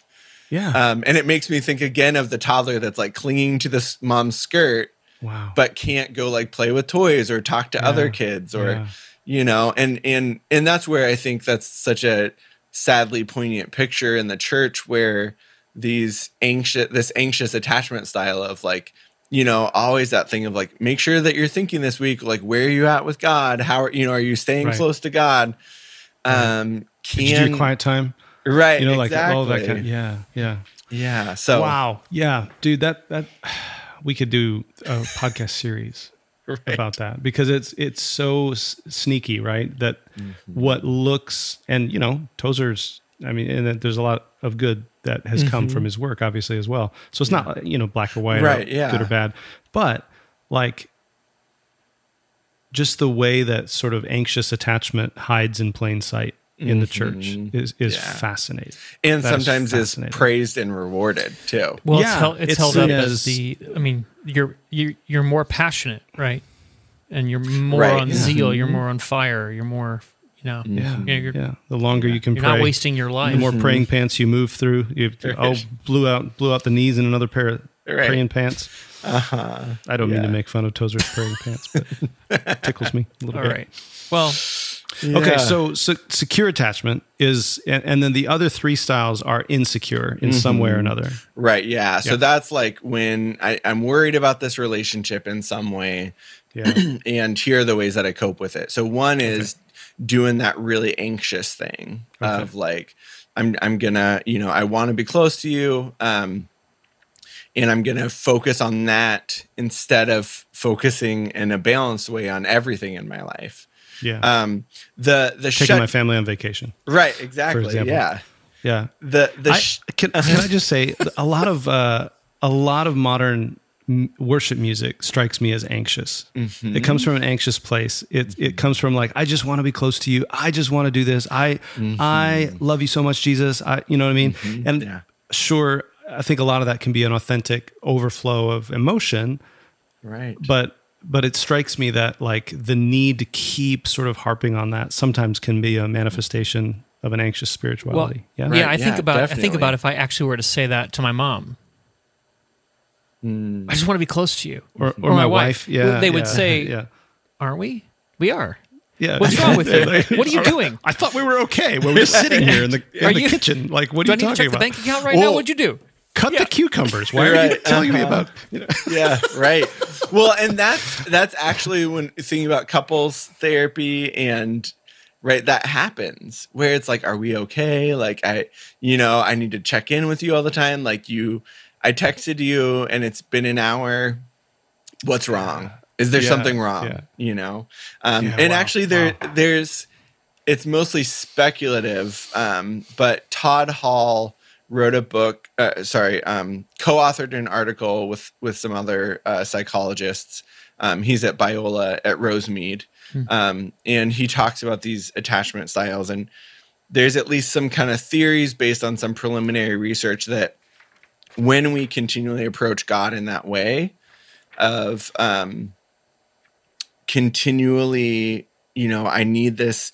Yeah. Um, and it makes me think again of the toddler that's like clinging to this mom's skirt, wow. but can't go like play with toys or talk to yeah. other kids or, yeah. you know, and, and, and that's where I think that's such a sadly poignant picture in the church where these anxious, this anxious attachment style of like, you know, always that thing of like, make sure that you're thinking this week, like, where are you at with God? How are you know, are you staying right. close to God? Um, can Did you do quiet time? Right. You know, exactly. like all that kind of, yeah, yeah. Yeah. So wow. Yeah. Dude, that that <sighs> we could do a podcast series <laughs> right. about that because it's it's so s- sneaky, right? That mm-hmm. what looks and you know, Tozer's I mean, and there's a lot of good that has mm-hmm. come from his work, obviously as well. So it's yeah. not you know black or white, right? Or yeah, good or bad, but like just the way that sort of anxious attachment hides in plain sight in the church mm-hmm. is is yeah. fascinating, and that sometimes is, is, praised and rewarded too. Well, yeah, it's, held, it's, it's held up as, as the. I mean, you're you you're more passionate, right? And you're more right, on yeah. zeal. You're mm-hmm. more on fire. You're more know, yeah, you know, yeah. The longer you can you're pray, not wasting your life. The more praying pants you move through, you oh blew out blew out the knees in another pair of right. praying pants. Uh-huh. I don't yeah. mean to make fun of Tozer's praying pants, but it tickles me a little All bit. Right. Well, yeah. okay. So, so, secure attachment is, and, and, then the other three styles are insecure in mm-hmm. some way or another. Right. Yeah. So that's like when I, I'm worried about this relationship in some way. Yeah. <clears throat> and here are the ways that I cope with it. So one okay. Doing that really anxious thing okay. of like I'm I'm gonna you know I want to be close to you um and I'm gonna focus on that instead of focusing in a balanced way on everything in my life. Yeah. Um the the taking shut- my family on vacation. Right, exactly. Yeah. Yeah. The the I, sh- can, can I just say a lot of uh a lot of modern worship music strikes me as anxious. Mm-hmm. It comes from an anxious place. It mm-hmm. it comes from like I just want to be close to you. I just want to do this. I mm-hmm. I love you so much, Jesus. I you know what I mean? Mm-hmm. And yeah. sure, I think a lot of that can be an authentic overflow of emotion. Right. But but it strikes me that like the need to keep sort of harping on that sometimes can be a manifestation of an anxious spirituality. Well, yeah. Right. Yeah, I think about definitely. I think about if I actually were to say that to my mom Mm. I just want to be close to you. Or, or, or my, my, wife. Yeah. They would yeah, say, yeah. Aren't we? We are. Yeah. What's <laughs> wrong with you? What are you doing? I thought we were okay. <laughs> We're just sitting here in the, in the you, kitchen. Like, what are you talking about? Do I need to check the bank account right well, now? What'd you do? Cut yeah. the cucumbers. Why right. are you telling uh-huh. me about? <laughs> You know? yeah, right. Well, and that's that's actually when thinking about couples therapy and right that happens where it's like, are we okay? Like I, you know, I need to check in with you all the time. Like you I texted you and it's been an hour. What's wrong? Is there yeah, something wrong? Yeah. You know? Um, yeah, and wow, actually there wow. there's it's mostly speculative. Um, but Todd Hall wrote a book, uh, sorry, um, co-authored an article with with some other uh, psychologists. Um, he's at Biola at Rosemead. Hmm. Um, and he talks about these attachment styles and there's at least some kind of theories based on some preliminary research that when we continually approach God in that way of um, continually, you know, I need this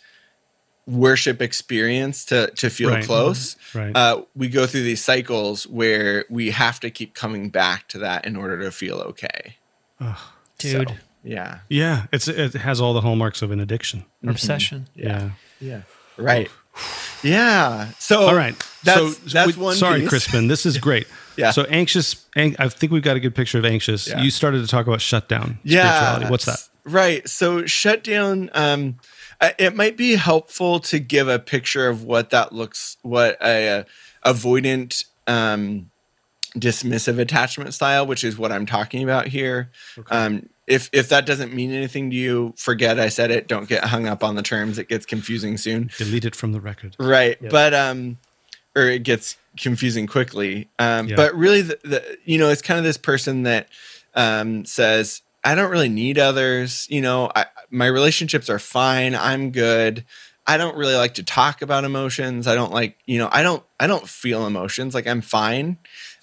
worship experience to to feel right. close. Mm-hmm. Right. Uh, we go through these cycles where we have to keep coming back to that in order to feel okay. Oh, dude. So, yeah. Yeah. It's it has all the hallmarks of an addiction. Mm-hmm. Obsession. Yeah. Yeah. yeah. Right. Yeah. So all right. That's so, that's one. Sorry, piece. Crispin. This is <laughs> great. Yeah. So anxious. Ang- I think we've got a good picture of anxious. Yeah. You started to talk about shutdown. Yeah. What's that? Right. So shutdown. Um, it might be helpful to give a picture of what that looks, what a, uh avoidant um, dismissive attachment style, which is what I'm talking about here. Um, if if that doesn't mean anything to you, forget I said it. Don't get hung up on the terms. It gets confusing soon. Delete it from the record. Right. But um or it gets confusing quickly. Um Yeah. but really the, the you know, it's kind of this person that um says I don't really need others, you know, I my relationships are fine. I'm good. I don't really like to talk about emotions. I don't like, you know, I don't I don't feel emotions. Like I'm fine.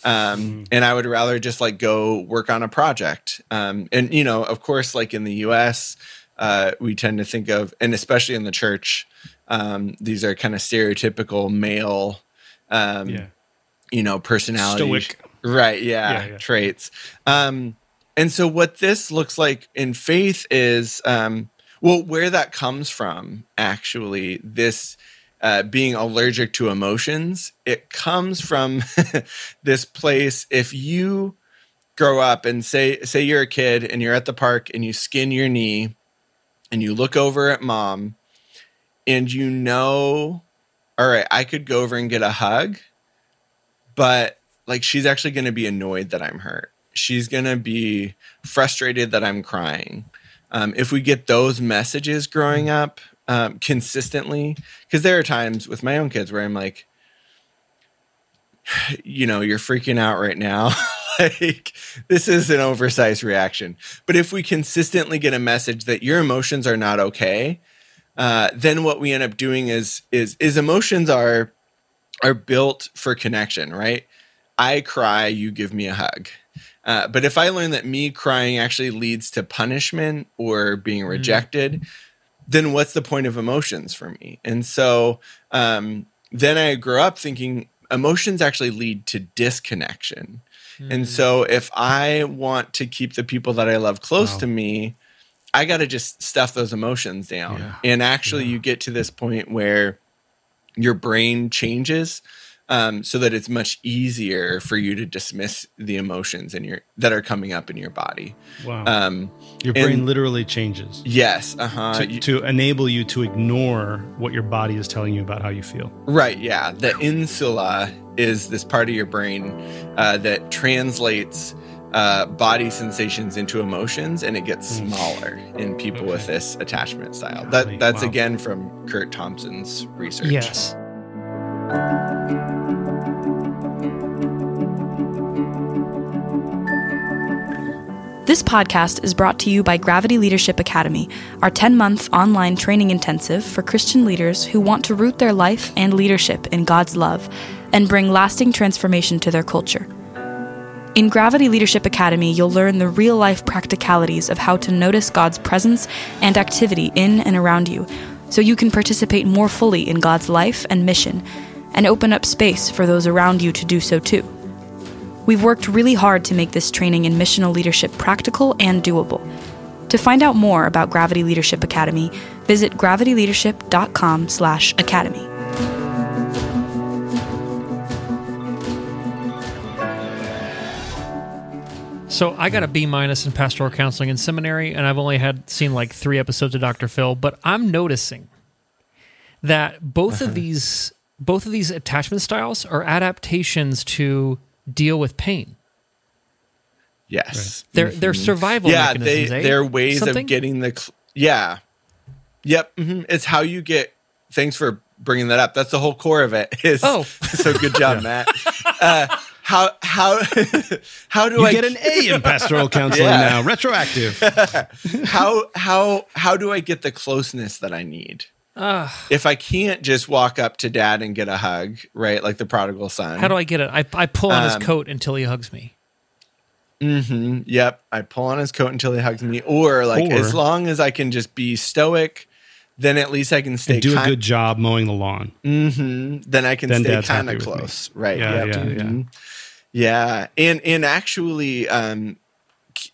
Um and I would rather just like go work on a project. Um and you know, of course like in the US uh, we tend to think of, and especially in the church, um, these are kind of stereotypical male, um, Yeah. you know, personality, Stoic. right? Yeah, Yeah, yeah. traits. Um, and so, what this looks like in faith is, um, well, where that comes from, actually, this uh, being allergic to emotions, it comes from <laughs> this place. If you grow up and say say you're a kid and you're at the park and you skin your knee and you look over at mom and you know all right i could go over and get a hug but like she's actually going to be annoyed that i'm hurt. She's going to be frustrated that i'm crying. Um, if we get those messages growing up um, consistently because there are times with my own kids where i'm like <sighs> you know you're freaking out right now. <laughs> Like this is an oversized reaction. But if we consistently get a message that your emotions are not okay uh, then what we end up doing is is is emotions are are built for connection right i cry you give me a hug uh, but if i learn that me crying actually leads to punishment or being rejected then what's the point of emotions for me? And so um, then I grew up thinking emotions actually lead to disconnection. And so if I want to keep the people that I love close Wow. to me, I got to just stuff those emotions down. Yeah. And actually, you get to this point where your brain changes um, so that it's much easier for you to dismiss the emotions in your that are coming up in your body. Wow. Um, your brain and- literally changes yes, uh huh. to, to enable you to ignore what your body is telling you about how you feel. Right, yeah. The insula is this part of your brain uh, that translates uh, body sensations into emotions, and it gets smaller in people with this attachment style. Hmm. Golly, That that's wow. again from Curt Thompson's research. Yes. This podcast is brought to you by Gravity Leadership Academy, our 10 month online training intensive for Christian leaders who want to root their life and leadership in God's love and bring lasting transformation to their culture. In Gravity Leadership Academy, you'll learn the real life practicalities of how to notice God's presence and activity in and around you so you can participate more fully in God's life and mission and open up space for those around you to do so too. We've worked really hard to make this training in missional leadership practical and doable. To find out more about Gravity Leadership Academy, visit gravityleadership.com/academy. So I got a B minus in pastoral counseling in seminary, and I've only had seen like three episodes of Dr. Phil, but I'm noticing that both of these both of these attachment styles are adaptations to deal with pain. Yes. They're they're survival yeah, they eh? they're ways Something? of getting the cl- yeah. Yep, mhm. it's how you get. Thanks for bringing that up. That's the whole core of it. <laughs> Is Oh. <laughs> so good job, <laughs> Matt. Uh, how how <laughs> how do You I get an A <laughs> in pastoral counseling Yeah. now, retroactive. <laughs> how how how do I get the closeness that I need? Ah. if I can't just walk up to dad and get a hug, right, like the prodigal son. How do I get it? I, I pull on his Um, coat until he hugs me. hmm Yep, I pull on his coat until he hugs me, or like Or- as long as I can just be stoic, then at least I can stay. And do a good job mowing the lawn. hmm Then I can Then stay kind of close, right? Yeah, yep. yeah, yeah. Mhm. yeah. And and actually, um,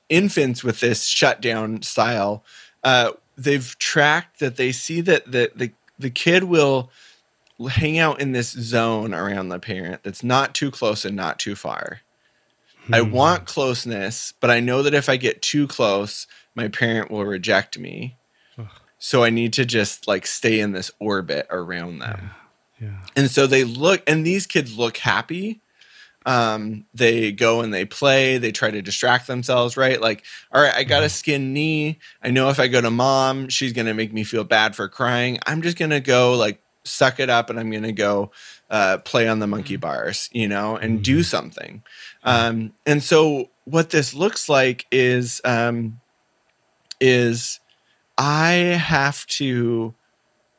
infants with this shutdown style, uh, they've tracked that they see that the the the kid will hang out in this zone around the parent that's not too close and not too far. I Hmm. want closeness, but I know that if I get too close, my parent will reject me. So I need to just like stay in this orbit around them. Yeah. And so they look, and these kids look happy. Um, they go and they play, they try to distract themselves, right? Like, all right, I got a skin knee. I know if I go to mom, she's going to make me feel bad for crying. I'm just going to go like suck it up and I'm going to go uh, play on the monkey bars, you know, and do something. Um, and so what this looks like is, um, is I have to,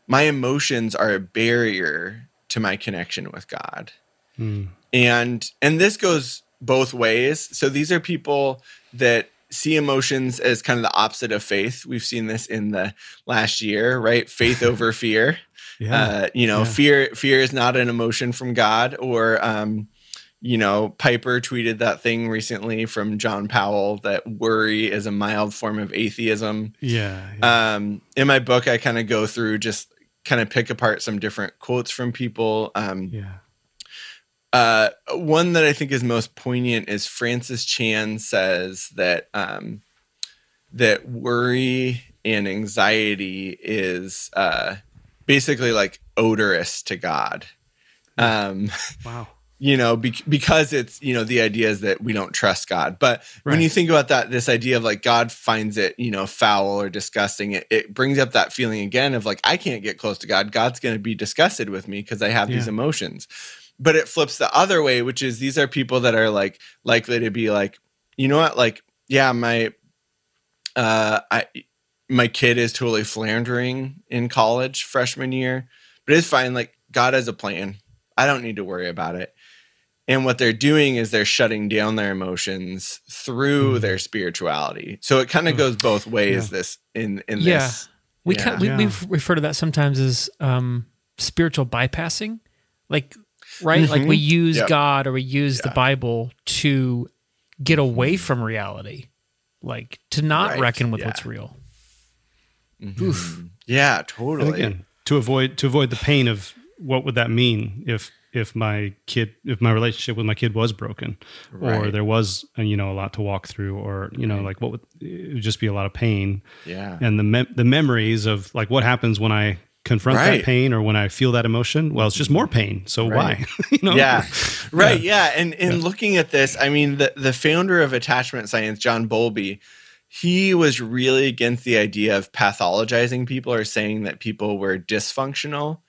my emotions are a barrier to my connection with God. And and this goes both ways. So these are people that see emotions as kind of the opposite of faith. We've seen this in the last year, right? Faith <laughs> over fear. Yeah. Uh, you know, Yeah. fear fear is not an emotion from God or um you know, Piper tweeted that thing recently from John Powell that worry is a mild form of atheism. Yeah. yeah. Um, in my book, I kind of go through just kind of pick apart some different quotes from people. Um, yeah. uh, one that I think is most poignant is Francis Chan says that um, that worry and anxiety is uh, basically like odorous to God. Um, <laughs> Wow. You know, be- because it's, you know, the idea is that we don't trust God. But when you think about that, this idea of like God finds it, you know, foul or disgusting, it, it brings up that feeling again of like, I can't get close to God. God's going to be disgusted with me because I have these emotions. But it flips the other way, which is these are people that are like likely to be like, you know what, like, yeah, my, uh, I, my kid is totally floundering in college freshman year, but it's fine. Like God has a plan. I don't need to worry about it. And what they're doing is they're shutting down their emotions through hmm. their spirituality. So it kind of hmm. goes both ways. This in in Yeah. this. We Yeah. kind we, Yeah. we refer to that sometimes as um, spiritual bypassing, like right, like mm-hmm. we use Yep. God or we use the Bible to get away mm-hmm. from reality, like to not Right. reckon with Yeah. what's real. Mm-hmm. Yeah, And totally. again, to avoid to avoid the pain of what would that mean if if my kid if my relationship with my kid was broken or there was uh, you know a lot to walk through or you know like what would it would just be a lot of pain. Yeah. and the mem- the memories of like what happens when I confront Right. that pain or when I feel that emotion? Well it's just more pain so Right. why? <laughs> You know? Yeah. <laughs> Right yeah, and in looking at this i mean the, the founder of attachment science john bowlby he was really against the idea of pathologizing people or saying that people were dysfunctional.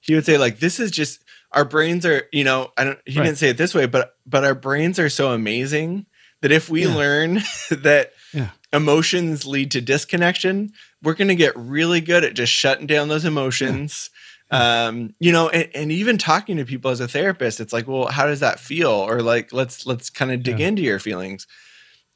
He would say like this is just our brains are you know i don't he Right. didn't say it this way but but our brains are so amazing that if we learn <laughs> that Yeah. emotions lead to disconnection we're going to get really good at just shutting down those emotions. Um you know and, and even talking to people as a therapist it's like well how does that feel? Or like let's let's kind of dig Yeah. into your feelings.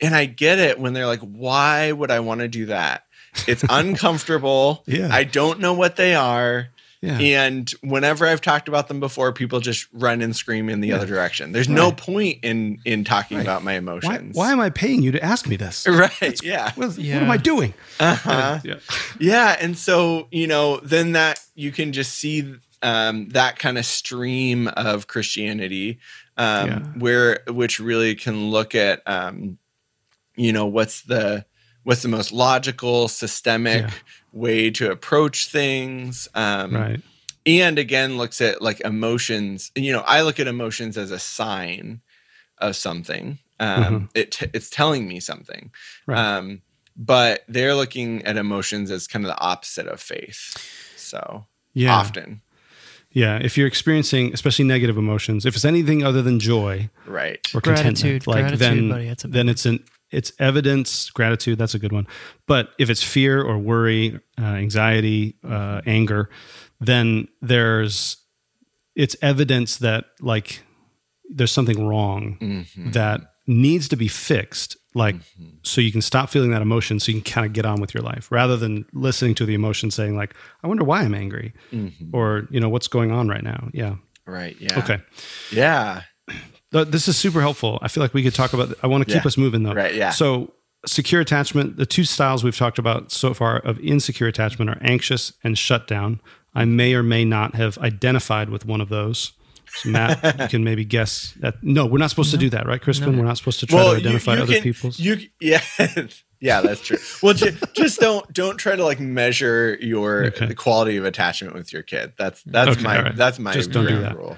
And i get it when they're like why would i want to do that? It's <laughs> uncomfortable. Yeah. i don't know what they are Yeah. and whenever i've talked about them before people just run and scream in the other direction there's no point in in talking about my emotions why am I paying you to ask me this <laughs> right yeah what, is- Yeah. what am I doing uh-huh. yeah Yeah, and so you know, then that you can just see um, that kind of stream of Christianity, um, Yeah. where which really can look at, um, you know, what's the what's the most logical, systemic Yeah. Way to approach things, um, right and again looks at like emotions. You know, I look at emotions as a sign of something. Um, It t- it's telling me something. Right. Um, but they're looking at emotions as kind of the opposite of faith. So Yeah. often, Yeah, if you're experiencing especially negative emotions, if it's anything other than joy right? or Gratitude, like gratitude, then buddy, that's a big then it's an it's evidence gratitude. That's a good one. But if it's fear or worry, uh, anxiety, uh, anger, then there's it's evidence that like there's something wrong Mm-hmm. that needs to be fixed like so you can stop feeling that emotion so you can kind of get on with your life rather than listening to the emotion saying like i wonder why i'm angry Mm-hmm. or you know what's going on right now yeah Right. Yeah. okay Yeah. Th- this is super helpful i feel like we could talk about i want to keep Yeah. us moving though Right, yeah. so secure attachment the two styles we've talked about so far of insecure attachment are anxious and shutdown i may or may not have identified with one of those So Matt, <laughs> you can maybe guess that. No, we're not supposed to do that, right, Crispin? We're not supposed to try to identify other can, people's. You yeah. <laughs> Yeah, that's true. Well, ju- just don't don't try to like measure your Okay. the quality of attachment with your kid. That's that's Okay, my all right. that's my Just don't do that. rule.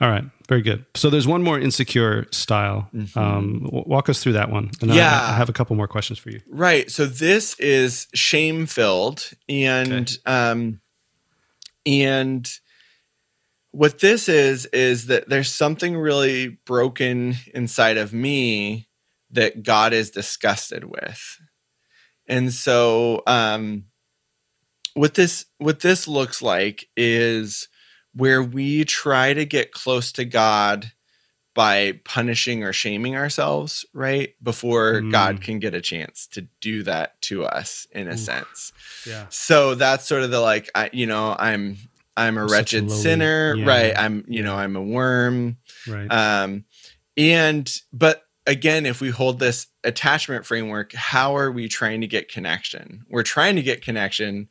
All right, very good. So there's one more insecure style. Um, walk us through that one, and I- Yeah. I, I have a couple more questions for you. Right. So this is shame filled and um and what this is is that there's something really broken inside of me that God is disgusted with. And so um what this what this looks like is where we try to get close to God by punishing or shaming ourselves, right? Before Mm. God can get a chance to do that to us in a sense. Yeah. So that's sort of the like I you know, I'm I'm a a wretched lowly- sinner, yeah. right? I'm you know, I'm a worm. Right. Um and but again, if we hold this attachment framework, how are we trying to get connection? We're trying to get connection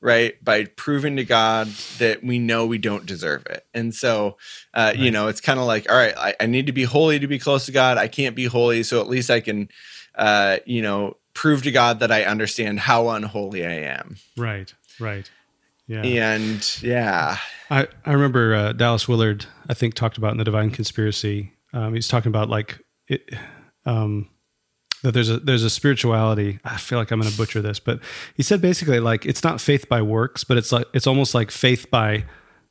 right by proving to god that we know we don't deserve it and so uh, you know it's kind of like all right I, I need to be holy to be close to god i can't be holy so at least i can uh, you know prove to god that i understand how unholy i am right. Right. Yeah. and yeah I, I remember uh, Dallas Willard, I think, talked about in the Divine Conspiracy. Um, he's talking about like it, um, that there's a there's a spirituality. I feel like I'm going to butcher this, but he said basically like it's not faith by works, but it's like it's almost like faith by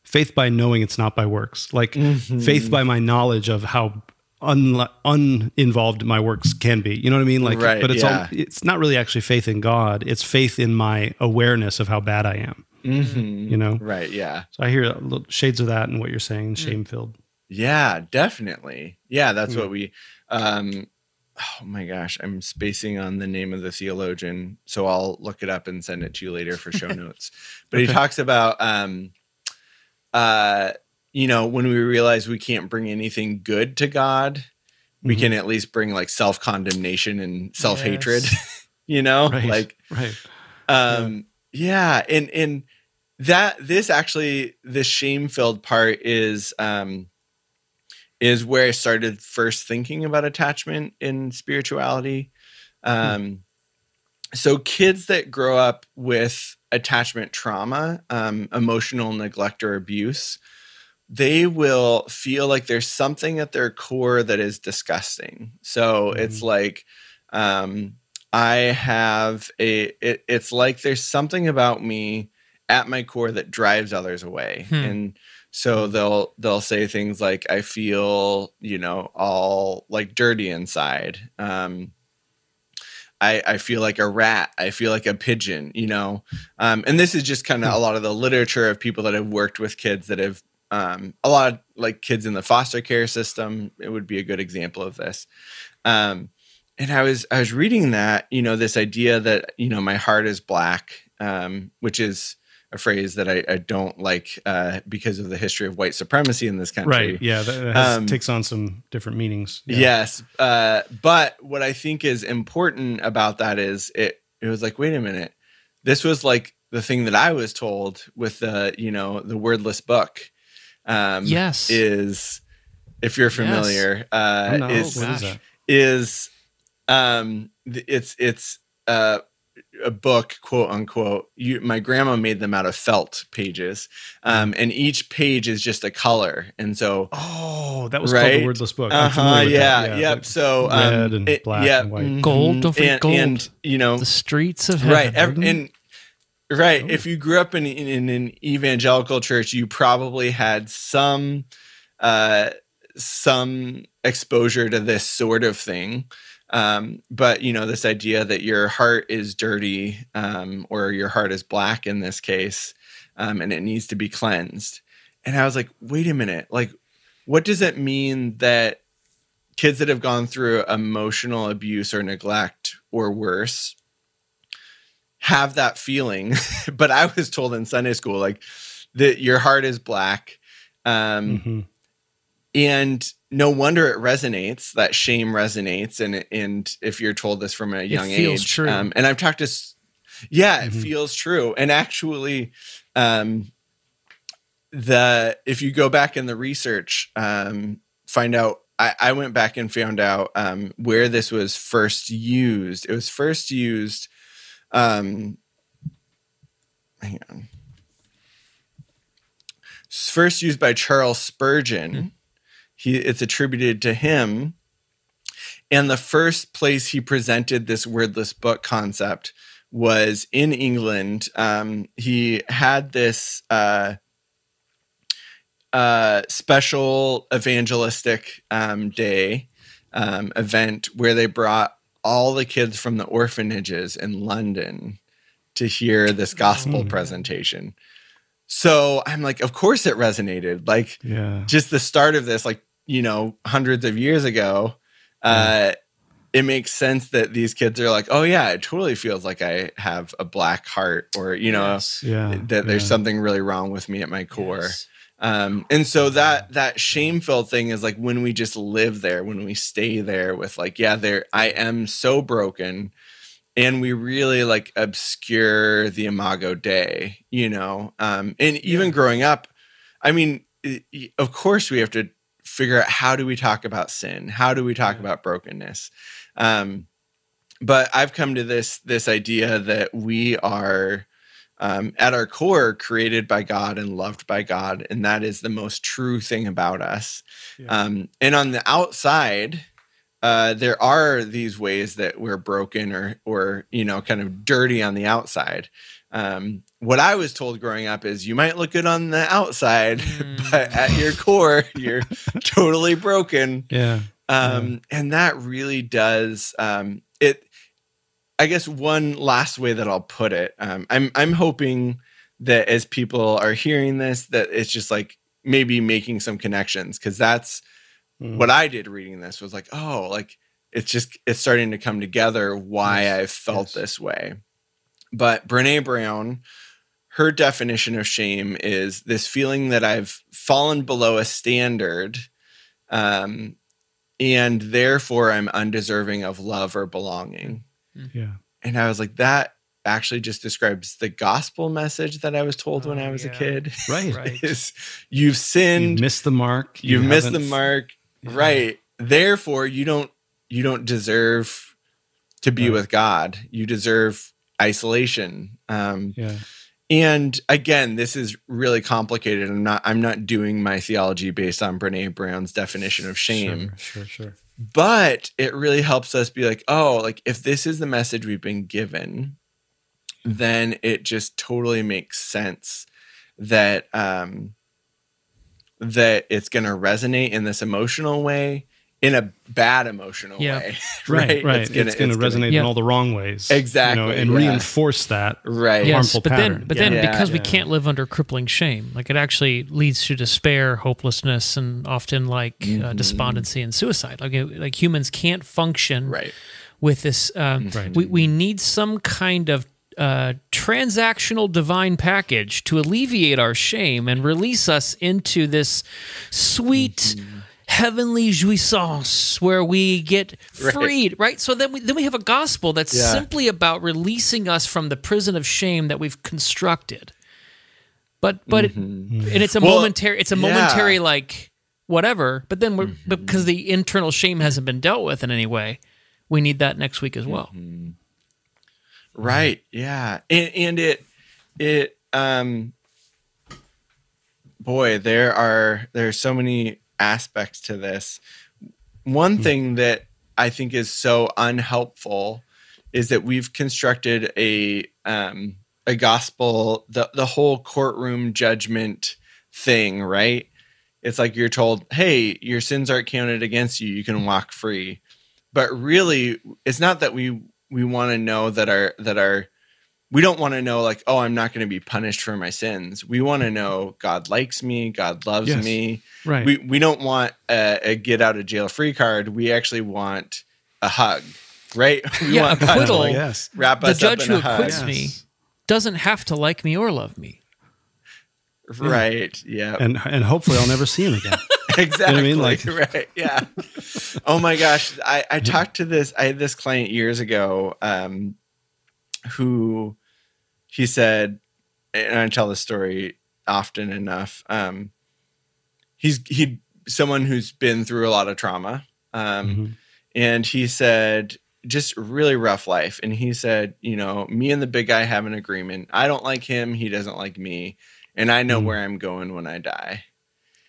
faith by knowing it's not by works, like faith by my knowledge of how un, uninvolved my works can be. You know what I mean? Like, Right, but it's yeah. all, it's not really actually faith in God. It's faith in my awareness of how bad I am. Mhm. You know, right yeah so I hear shades of that in what you're saying, shame filled. Yeah, definitely. Yeah, that's Yeah. what we um oh my gosh, I'm spacing on the name of the theologian, so I'll look it up and send it to you later for show <laughs> notes. But he talks about um uh you know, when we realize we can't bring anything good to God, we Mhm. can at least bring like self-condemnation and self-hatred, Yes. <laughs> you know? Right. Like Right. um yeah and and that this actually the shame filled part is um is where i started first thinking about attachment in spirituality um so kids that grow up with attachment trauma um emotional neglect or abuse they will feel like there's something at their core that is disgusting so it's like um I have a it, it's like there's something about me at my core that drives others away. Hmm. And so they'll they'll say things like I feel, you know, all like dirty inside. Um I, I feel like a rat. I feel like a pigeon, you know. Um, and this is just kind of a lot of the literature of people that have worked with kids that have um, a lot of like kids in the foster care system. It would be a good example of this. Um, and I was I was reading that you know this idea that you know my heart is black, um, which is a phrase that I, I don't like uh, because of the history of white supremacy in this country. Right. Yeah. That, that has, Um, takes on some different meanings. Yeah. Yes, uh, but what I think is important about that is it. It was like, wait a minute, this was like the thing that I was told with the you know the wordless book. Um, Yes. is if you're familiar, uh, I'm is what is that? is um th- it's it's uh a book quote unquote you my grandma made them out of felt pages um and each page is just a color and so Oh, that was called Right? the wordless book. Uh-huh familiar with yeah, yep like so um, red and it- black yeah, and white. mhm. Gold, don't forget and, gold. and you know The streets of heaven. right ev- and right Oh. if you grew up in, in, in an evangelical church you probably had some uh some exposure to this sort of thing um but you know this idea that your heart is dirty um or your heart is black in this case um and it needs to be cleansed. And i was like wait a minute. Like what does it mean that kids that have gone through emotional abuse or neglect or worse have that feeling? <laughs> But i was told in sunday school like that your heart is black um Mhm. and no wonder it resonates that shame resonates and and if you're told this from a young feels age true. um and i've talked to yeah it Mhm. feels true and actually um the if you go back in the research, um, find out. I, I went back and found out um, where this was first used. It was first used. Um, hang on. First used by Charles Spurgeon. He it's attributed to him. And the first place he presented this wordless book concept was in England. Um, he had this uh, uh, special evangelistic um, day um, event where they brought all the kids from the orphanages in London to hear this gospel presentation. So I'm like, of course it resonated. Like, Yeah. just the start of this, like, you know, hundreds of years ago, uh, it makes sense that these kids are like, oh, yeah, it totally feels like I have a black heart or, you know, Yes. Yeah. that there's yeah. something really wrong with me at my core. Yes. Um, and so that that shame filled thing is like when we just live there, when we stay there with like, yeah, there I am so broken, and we really like obscure the Imago Dei, you know. Um, and even growing up, I mean, of course we have to figure out how do we talk about sin, how do we talk about brokenness. Um, but I've come to this this idea that we are um, at our core created by God and loved by God, and that is the most true thing about us. Um, and on the outside, uh, there are these ways that we're broken or or you know kind of dirty on the outside. Um, what I was told growing up is you might look good on the outside, <laughs> but at your core, <laughs> you're totally broken Yeah. um, and that really does um, it. I guess one last way that I'll put it, um, I'm I'm hoping that as people are hearing this, that it's just like maybe making some connections because that's Mm. what I did reading this was like, oh, like it's just it's starting to come together why Yes, I've felt yes. this way. But Brene Brown, her definition of shame is this feeling that I've fallen below a standard, um, and therefore I'm undeserving of love or belonging. Yeah. And I was like, that actually just describes the gospel message that I was told when Oh, I was yeah. a kid. <laughs> Right. Right. is you've sinned, You've missed the mark. you've You missed the haven't- mark right therefore you don't you don't deserve to be Right. with god you deserve isolation um Yeah. And again this is really complicated. I'm not i'm not doing my theology based on brene brown's definition of shame. Sure, sure, sure. but it really helps us be like oh like if this is the message we've been given then it just totally makes sense that um that it's going to resonate in this emotional way in a bad emotional Yeah. way <laughs> Right, right. It's gonna- going to gonna- resonate in all the wrong ways. Exactly, You know, and yeah. reinforce that. right Yes, harmful but pattern. then, but then, Yeah. because we can't live under crippling shame, like it actually leads to despair, hopelessness, and often like uh, despondency and suicide. Like, like humans can't function right with this. Um, Right. we, we need some kind of uh, transactional divine package to alleviate our shame and release us into this sweet. Heavenly jouissance, where we get <laughs> freed, right? So then we then we have a gospel that's Yeah. simply about releasing us from the prison of shame that we've constructed. But but it, and it's a Well, momentary it's a yeah. momentary like whatever. But then we're Mm-hmm. because the internal shame hasn't been dealt with in any way, we need that next week as well. Mm-hmm. Right. Yeah. And, and it it um boy, there are there are so many aspects to this. One thing that I think is so unhelpful is that we've constructed a um a gospel the the whole courtroom judgment thing, right? It's like you're told, "Hey, your sins aren't counted against you. You can walk free." But really, it's not that we we want to know that our that our we don't want to know like oh i'm not going to be punished for my sins we want to know god likes me god loves Yes. me Right. we we don't want a, a get out of jail free card we actually want a hug right <laughs> we Yeah, want God to, acquittal. like, yes. wrap The us judge up in who a hug. acquits me doesn't have to like me or love me. right yeah And and hopefully I'll never see him again. <laughs> exactly. I mean? Like- right. Yeah. oh my gosh. I, I talked to this, I had this client years ago, um, who he said, and I tell this story often enough. Um, he's he someone who's been through a lot of trauma, um, Mm-hmm. and he said just really rough life. And he said, you know, me and the big guy have an agreement. I don't like him. He doesn't like me, and I know Mm. where I'm going when I die.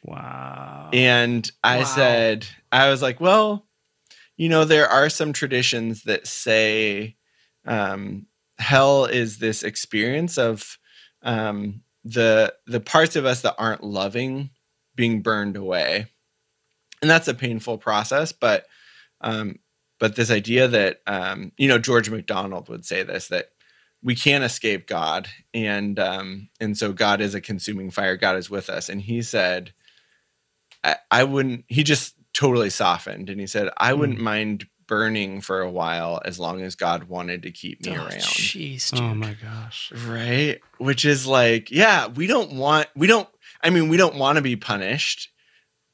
Wow. And I Wow. said, I was like, well, you know, there are some traditions that say um, hell is this experience of um, the the parts of us that aren't loving being burned away, and that's a painful process. But um, but this idea that um, you know George MacDonald would say this that we can't escape God, and um, and so God is a consuming fire. God is with us, and he said. I, I wouldn't he just totally softened and he said i wouldn't mind burning for a while as long as god wanted to keep me Oh, around Jeez, oh dude. oh my gosh. right which is like yeah we don't want we don't i mean we don't want to be punished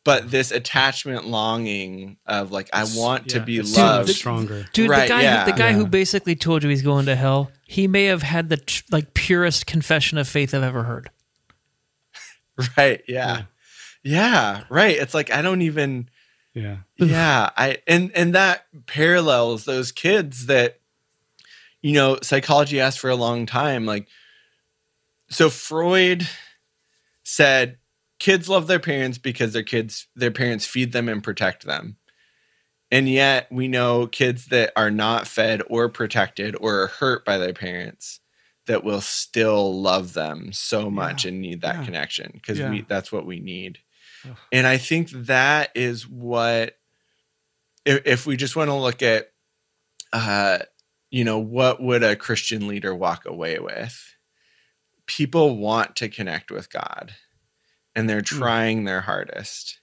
but mm. this attachment longing of like i want to be it's so much loved stronger. Dude, Right, the guy, yeah. who, the guy who basically told you he's going to hell, he may have had the tr- like purest confession of faith I've ever heard. <laughs> right yeah. yeah right it's like i don't even Yeah. yeah i and and that parallels those kids that you know psychology asked for a long time like so freud said kids love their parents because their kids their parents feed them and protect them and yet we know kids that are not fed or protected or are hurt by their parents that will still love them so much and need that Yeah. connection because Yeah. we that's what we need <sighs> and i think that is what if, if we just want to look at uh you know what would a christian leader walk away with? People want to connect with god and they're trying their hardest.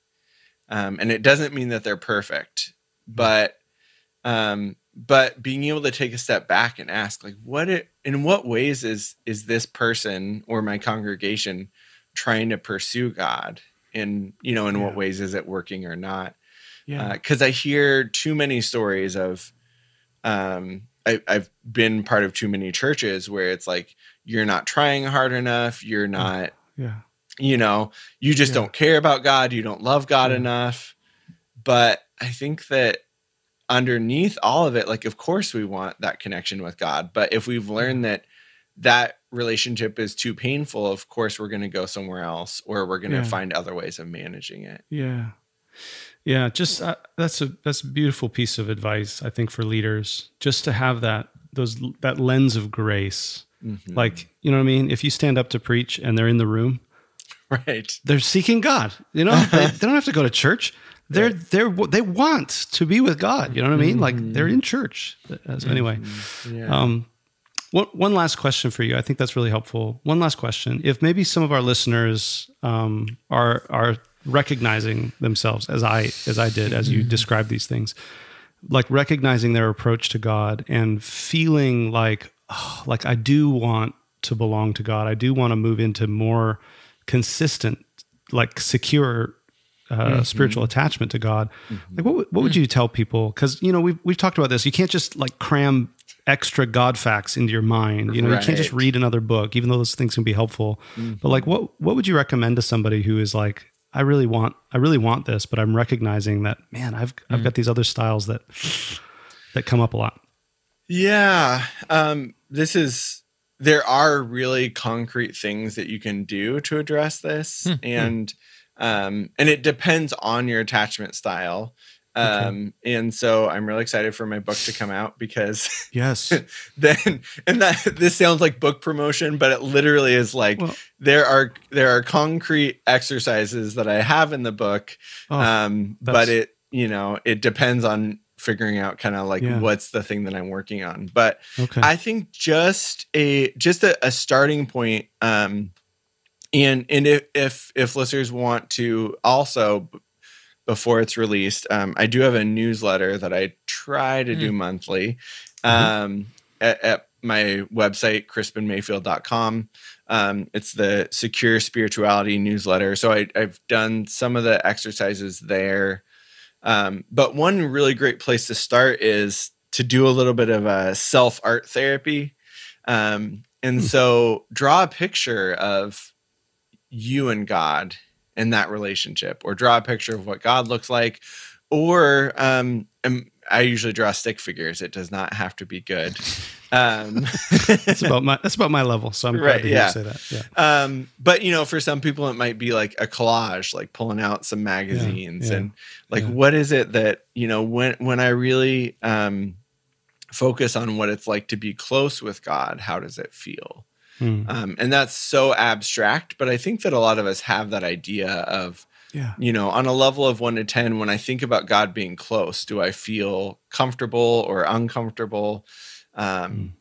Um, and it doesn't mean that they're perfect but um, but being able to take a step back and ask like what it in what ways is is this person or my congregation trying to pursue god and you know in what ways is it working or not Yeah. because I hear too many stories of, um, I, I've been part of too many churches where it's like you're not trying hard enough, you're not, yeah. you know, you just Yeah. don't care about God, you don't love God Yeah. enough. But I think that underneath all of it, like of course we want that connection with God, but if we've learned that that relationship is too painful, of course we're going to go somewhere else, or we're going to Yeah. find other ways of managing it. Yeah. Yeah, just uh, that's a that's a beautiful piece of advice I think for leaders just to have that those that lens of grace. Mm-hmm. Like, you know what I mean? If you stand up to preach and they're in the room, Right. they're seeking God. You know, they, <laughs> they don't have to go to church. They're they're they want to be with God. You know what I mean? Like they're in church. Uh, So anyway, Yeah. um, one one last question for you. I think that's really helpful. One last question: If maybe some of our listeners um, are are recognizing themselves as I as I did as you described these things, like recognizing their approach to God and feeling like oh, like I do want to belong to God. I do want to move into more consistent, like secure uh, spiritual attachment to God. Like, what, would- what would you tell people? Because you know we've we've talked about this. You can't just like cram extra God facts into your mind. You know, you can't just read another book, even though those things can be helpful. But like, what what would you recommend to somebody who is like, I really want, I really want this, but I'm recognizing that, man, I've I've got these other styles that that come up a lot. Yeah. Um, this is, there are really concrete things that you can do to address this. And, um, and it depends on your attachment style. Um, and so I'm really excited for my book to come out because <laughs> Yes. then, and that this sounds like book promotion, but it literally is like Well- there are, there are concrete exercises that I have in the book. Oh, um, but it, you know, it depends on figuring out kind of like Yeah. what's the thing that I'm working on. But okay. I think just a just a, a starting point. Um, and and if if if listeners want to also before it's released, um, I do have a newsletter that I try to do monthly. Um, at, at my website, krispinmayfield.com. Um, it's the secure spirituality newsletter. So I, I've done some of the exercises there. Um, but one really great place to start is to do a little bit of a self art therapy. Um, and so draw a picture of you and God in that relationship, or draw a picture of what God looks like, or um, I usually draw stick figures. It does not have to be good. Um, <laughs> that's about my that's about my level. So I'm glad right, to yeah. say that. Yeah. Um, but you know, for some people, it might be like a collage, like pulling out some magazines yeah, yeah, and like what is it that you know when when I really um, focus on what it's like to be close with God, how does it feel? Hmm. Um, and that's so abstract, but I think that a lot of us have that idea of yeah. You know, on a level of one to 10, when I think about God being close, do I feel comfortable or uncomfortable? Um, mm.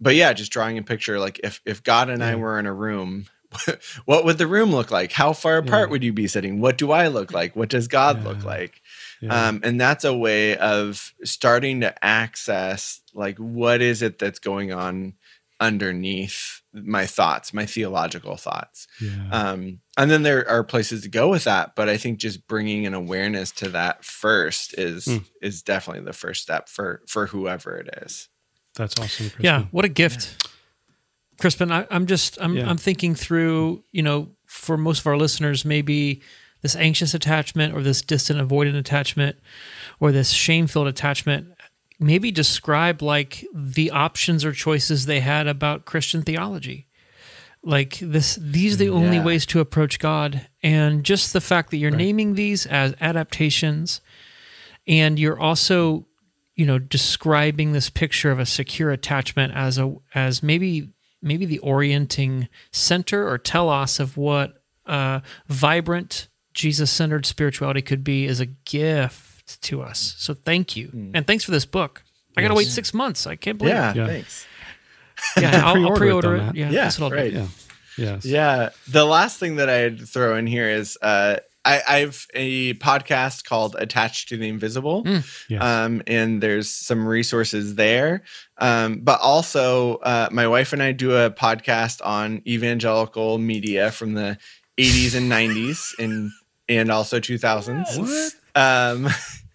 But yeah, just drawing a picture like if, if God and yeah. I were in a room, <laughs> what would the room look like? How far apart yeah. would you be sitting? What do I look like? What does God look like? Um, and that's a way of starting to access like what is it that's going on underneath my thoughts, my theological thoughts. Yeah. Um, and then there are places to go with that, but I think just bringing an awareness to that first is mm. is definitely the first step for for whoever it is. That's awesome. Krispin. Yeah, what a gift, yeah. Krispin. I, am just I'm yeah. I'm thinking through. You know, for most of our listeners, maybe this anxious attachment or this distant avoidant attachment or this shame filled attachment maybe describe like the options or choices they had about Christian theology. Like this these are the only ways to approach God and just the fact that you're right. naming these as adaptations and you're also you know describing this picture of a secure attachment as a as maybe maybe the orienting center or telos of what uh, vibrant Jesus-centered spirituality could be is a gift to us. So thank you. Mm. And thanks for this book. I got to wait six months. I can't believe yeah, it. Yeah, thanks. Yeah, <laughs> I'll, I'll pre-order it. Yeah, yeah that's what I'll right. do. Yeah. Yes. Yeah. The last thing that I'd throw in here is uh, I, I, have a podcast called Attached to the Invisible. Mm. Yes. Um, and there's some resources there. Um, but also, uh, my wife and I do a podcast on evangelical media from the 80s and 90s and, and also 2000s. What? Um,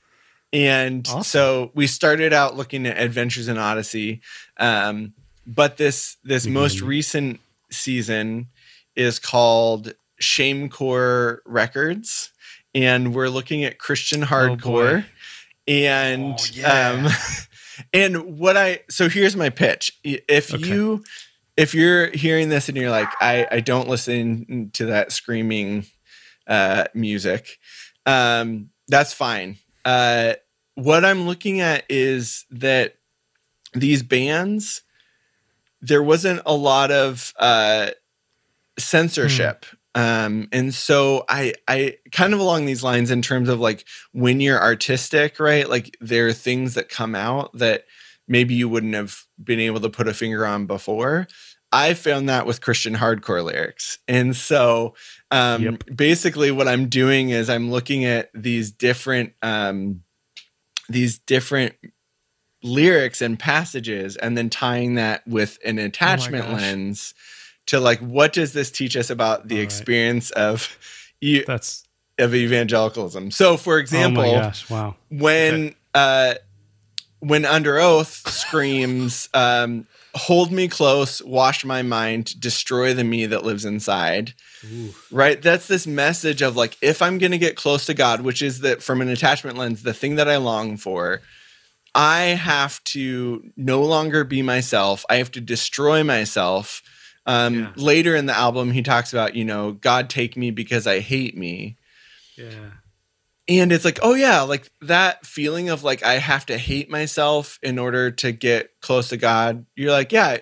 <laughs> and awesome. so we started out looking at Adventures in Odyssey, um, but this this mm-hmm. most recent season is called Shamecore Records, and we're looking at Christian oh, hardcore. Oh and oh, yeah. um, <laughs> and what I so here's my pitch. If okay. you if you're hearing this and you're like, I I don't listen to that screaming uh, music. Um, that's fine. Uh, what I'm looking at is that these bands, there wasn't a lot of uh, censorship. Mm. Um, and so I, I kind of along these lines in terms of like when you're artistic, right? Like there are things that come out that maybe you wouldn't have been able to put a finger on before. I found that with Christian hardcore lyrics. And so um, yep. basically what I'm doing is I'm looking at these different um, these different lyrics and passages and then tying that with an oh attachment oh lens to like what does this teach us about the All experience right. of you that's of evangelicalism. So for example, oh gosh, wow. when okay. uh when Underoath screams um hold me close, wash my mind, destroy the me that lives inside. Ooh. Right? That's this message of like, if I'm going to get close to God, which is that from an attachment lens, the thing that I long for, I have to no longer be myself. I have to destroy myself. Um, yeah. Later in the album, he talks about, you know, God take me because I hate me. Yeah and it's like oh yeah like that feeling of like i have to hate myself in order to get close to god you're like yeah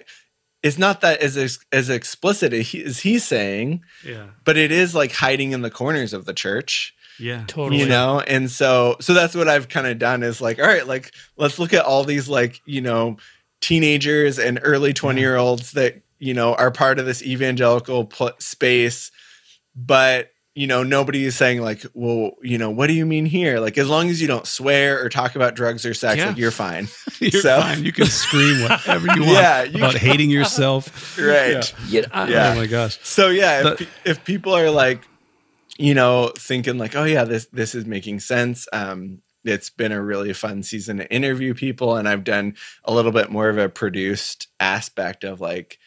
it's not that as as explicit as he's saying yeah. but it is like hiding in the corners of the church. Yeah. Totally. You know? And so so that's what i've kind of done is like all right like let's look at all these like you know teenagers and early 20 year olds that you know are part of this evangelical pl- space but you know, nobody is saying like, well, you know, what do you mean here? Like, as long as you don't swear or talk about drugs or sex, yeah. like, you're fine. <laughs> you're so, fine. You can scream whatever you <laughs> want yeah, you about can. hating <laughs> yourself. right. Yeah. yeah. Oh my gosh. So yeah, if, if people are like, you know, thinking like, oh yeah, this this is making sense. Um, it's been a really fun season to interview people, and I've done a little bit more of a produced aspect of like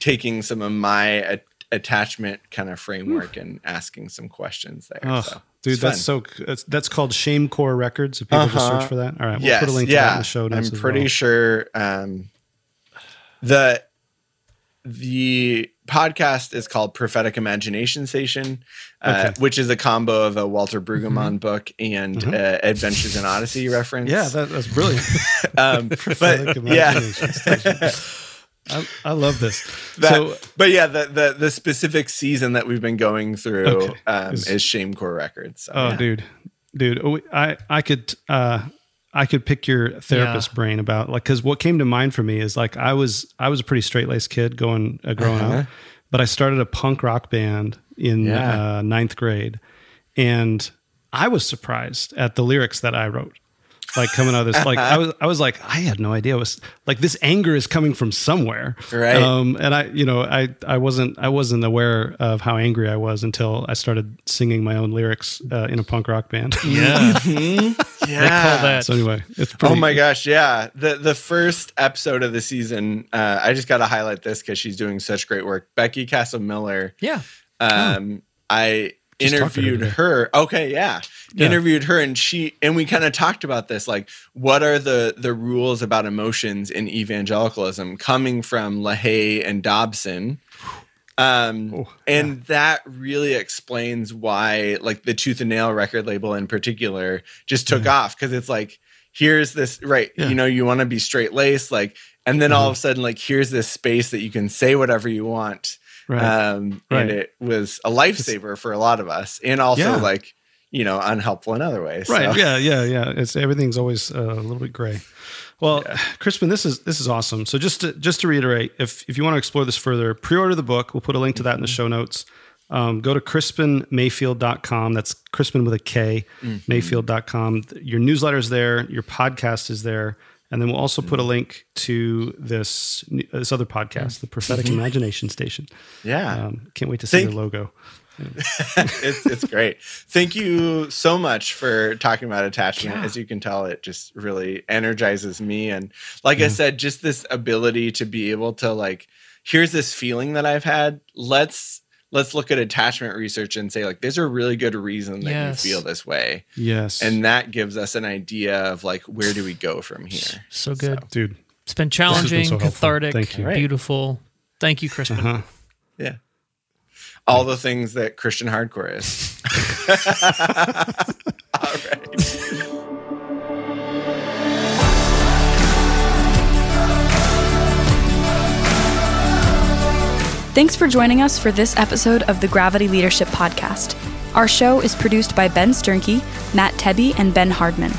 taking some of my attachment kind of framework and asking some questions there. Oh, so, dude, that's fun. so. That's, that's called Shame Core Records. If people just Uh-huh. search for that, all right, we'll yes, put a link yeah. to that in the show notes. I'm pretty well. sure um, the the podcast is called Prophetic Imagination Station, uh, Okay. which is a combo of a Walter Brueggemann book and uh, Adventures in Odyssey <laughs> reference. Yeah, that, that's brilliant. <laughs> um, <laughs> Prophetic but yeah. Imagination Station. I, I love this. <laughs> That, so but yeah, the, the the specific season that we've been going through Okay. um, Is- is Shame Core Records. So, Oh, yeah. dude, dude, I I could uh I could pick your therapist Yeah. brain about like because what came to mind for me is like I was I was a pretty straight laced kid going uh, growing Uh-huh. up, but I started a punk rock band in Yeah. uh, ninth grade, and I was surprised at the lyrics that I wrote. Like coming out of this, like I was, I was like, I had no idea. It was like this anger is coming from somewhere, Right. Um, and I, you know, I, I wasn't, I wasn't aware of how angry I was until I started singing my own lyrics uh, in a punk rock band. <laughs> Yeah. <laughs> yeah. call that- so anyway, it's pretty. Oh my gosh, yeah. The the first episode of the season, uh, I just got to highlight this because she's doing such great work. Becky Castle Miller. Yeah. Um, I Just talked her interviewed her. Okay, yeah. Yeah. interviewed her, and she and we kind of talked about this, like what are the the rules about emotions in evangelicalism, coming from LaHaye and Dobson. Um, Oh, and that really explains why, like, the Tooth and Nail record label in particular just took off because it's like, here's this, right? Yeah. You know, you want to be straight laced, like, and then all of a sudden, like, here's this space that you can say whatever you want. Right. Um, Right. and it was a lifesaver for a lot of us, and also Yeah. like, you know, unhelpful in other ways. right. So- Yeah. Yeah. Yeah. It's everything's always uh, a little bit gray. Well, Krispin, this is this is awesome. So just to just to reiterate, if if you want to explore this further, pre-order the book. We'll put a link to that in the show notes. Um, go to krispinmayfield.com. That's Krispin with a K, mayfield.com. Your newsletter is there. Your podcast is there. And then we'll also put a link to this this other podcast, the Prophetic Imagination Station. yeah. Um, can't wait to see Thank- your logo. <laughs> it's it's great. Thank you so much for talking about attachment. As you can tell, it just really energizes me. And like I said, just this ability to be able to like, here's this feeling that I've had. Let's let's look at attachment research and say like, there's a really good reason that Yes. you feel this way, Yes. and that gives us an idea of like where do we go from <sighs> here. So good. dude. It's been has been challenging, so helpful. cathartic, Thank you. Beautiful. Thank you, Krispin. Uh-huh. Yeah. All the things that Christian hardcore is. <laughs> All right. Thanks for joining us for this episode of the Gravity Leadership Podcast. Our show is produced by Ben Sternke, Matt Tebbe, and Ben Hardman.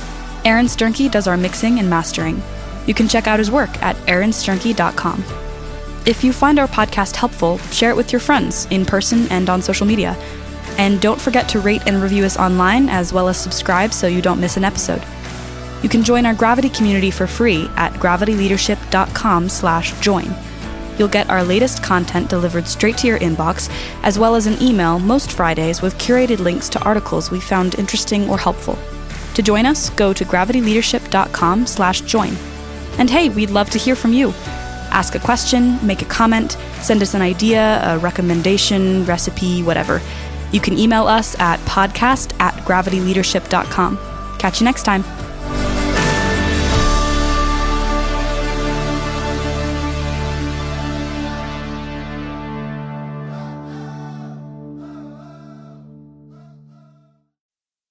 Aaron Sternke does our mixing and mastering. You can check out his work at aaronsternke.com. If you find our podcast helpful, share it with your friends in person and on social media. And don't forget to rate and review us online as well as subscribe so you don't miss an episode. You can join our Gravity community for free at gravityleadership.com/join. You'll get our latest content delivered straight to your inbox, as well as an email most Fridays with curated links to articles we found interesting or helpful. To join us, go to gravityleadership.com/join. And hey, we'd love to hear from you. Ask a question, make a comment, send us an idea, a recommendation, recipe, whatever. You can email us at podcast at gravityleadership.com. Catch you next time.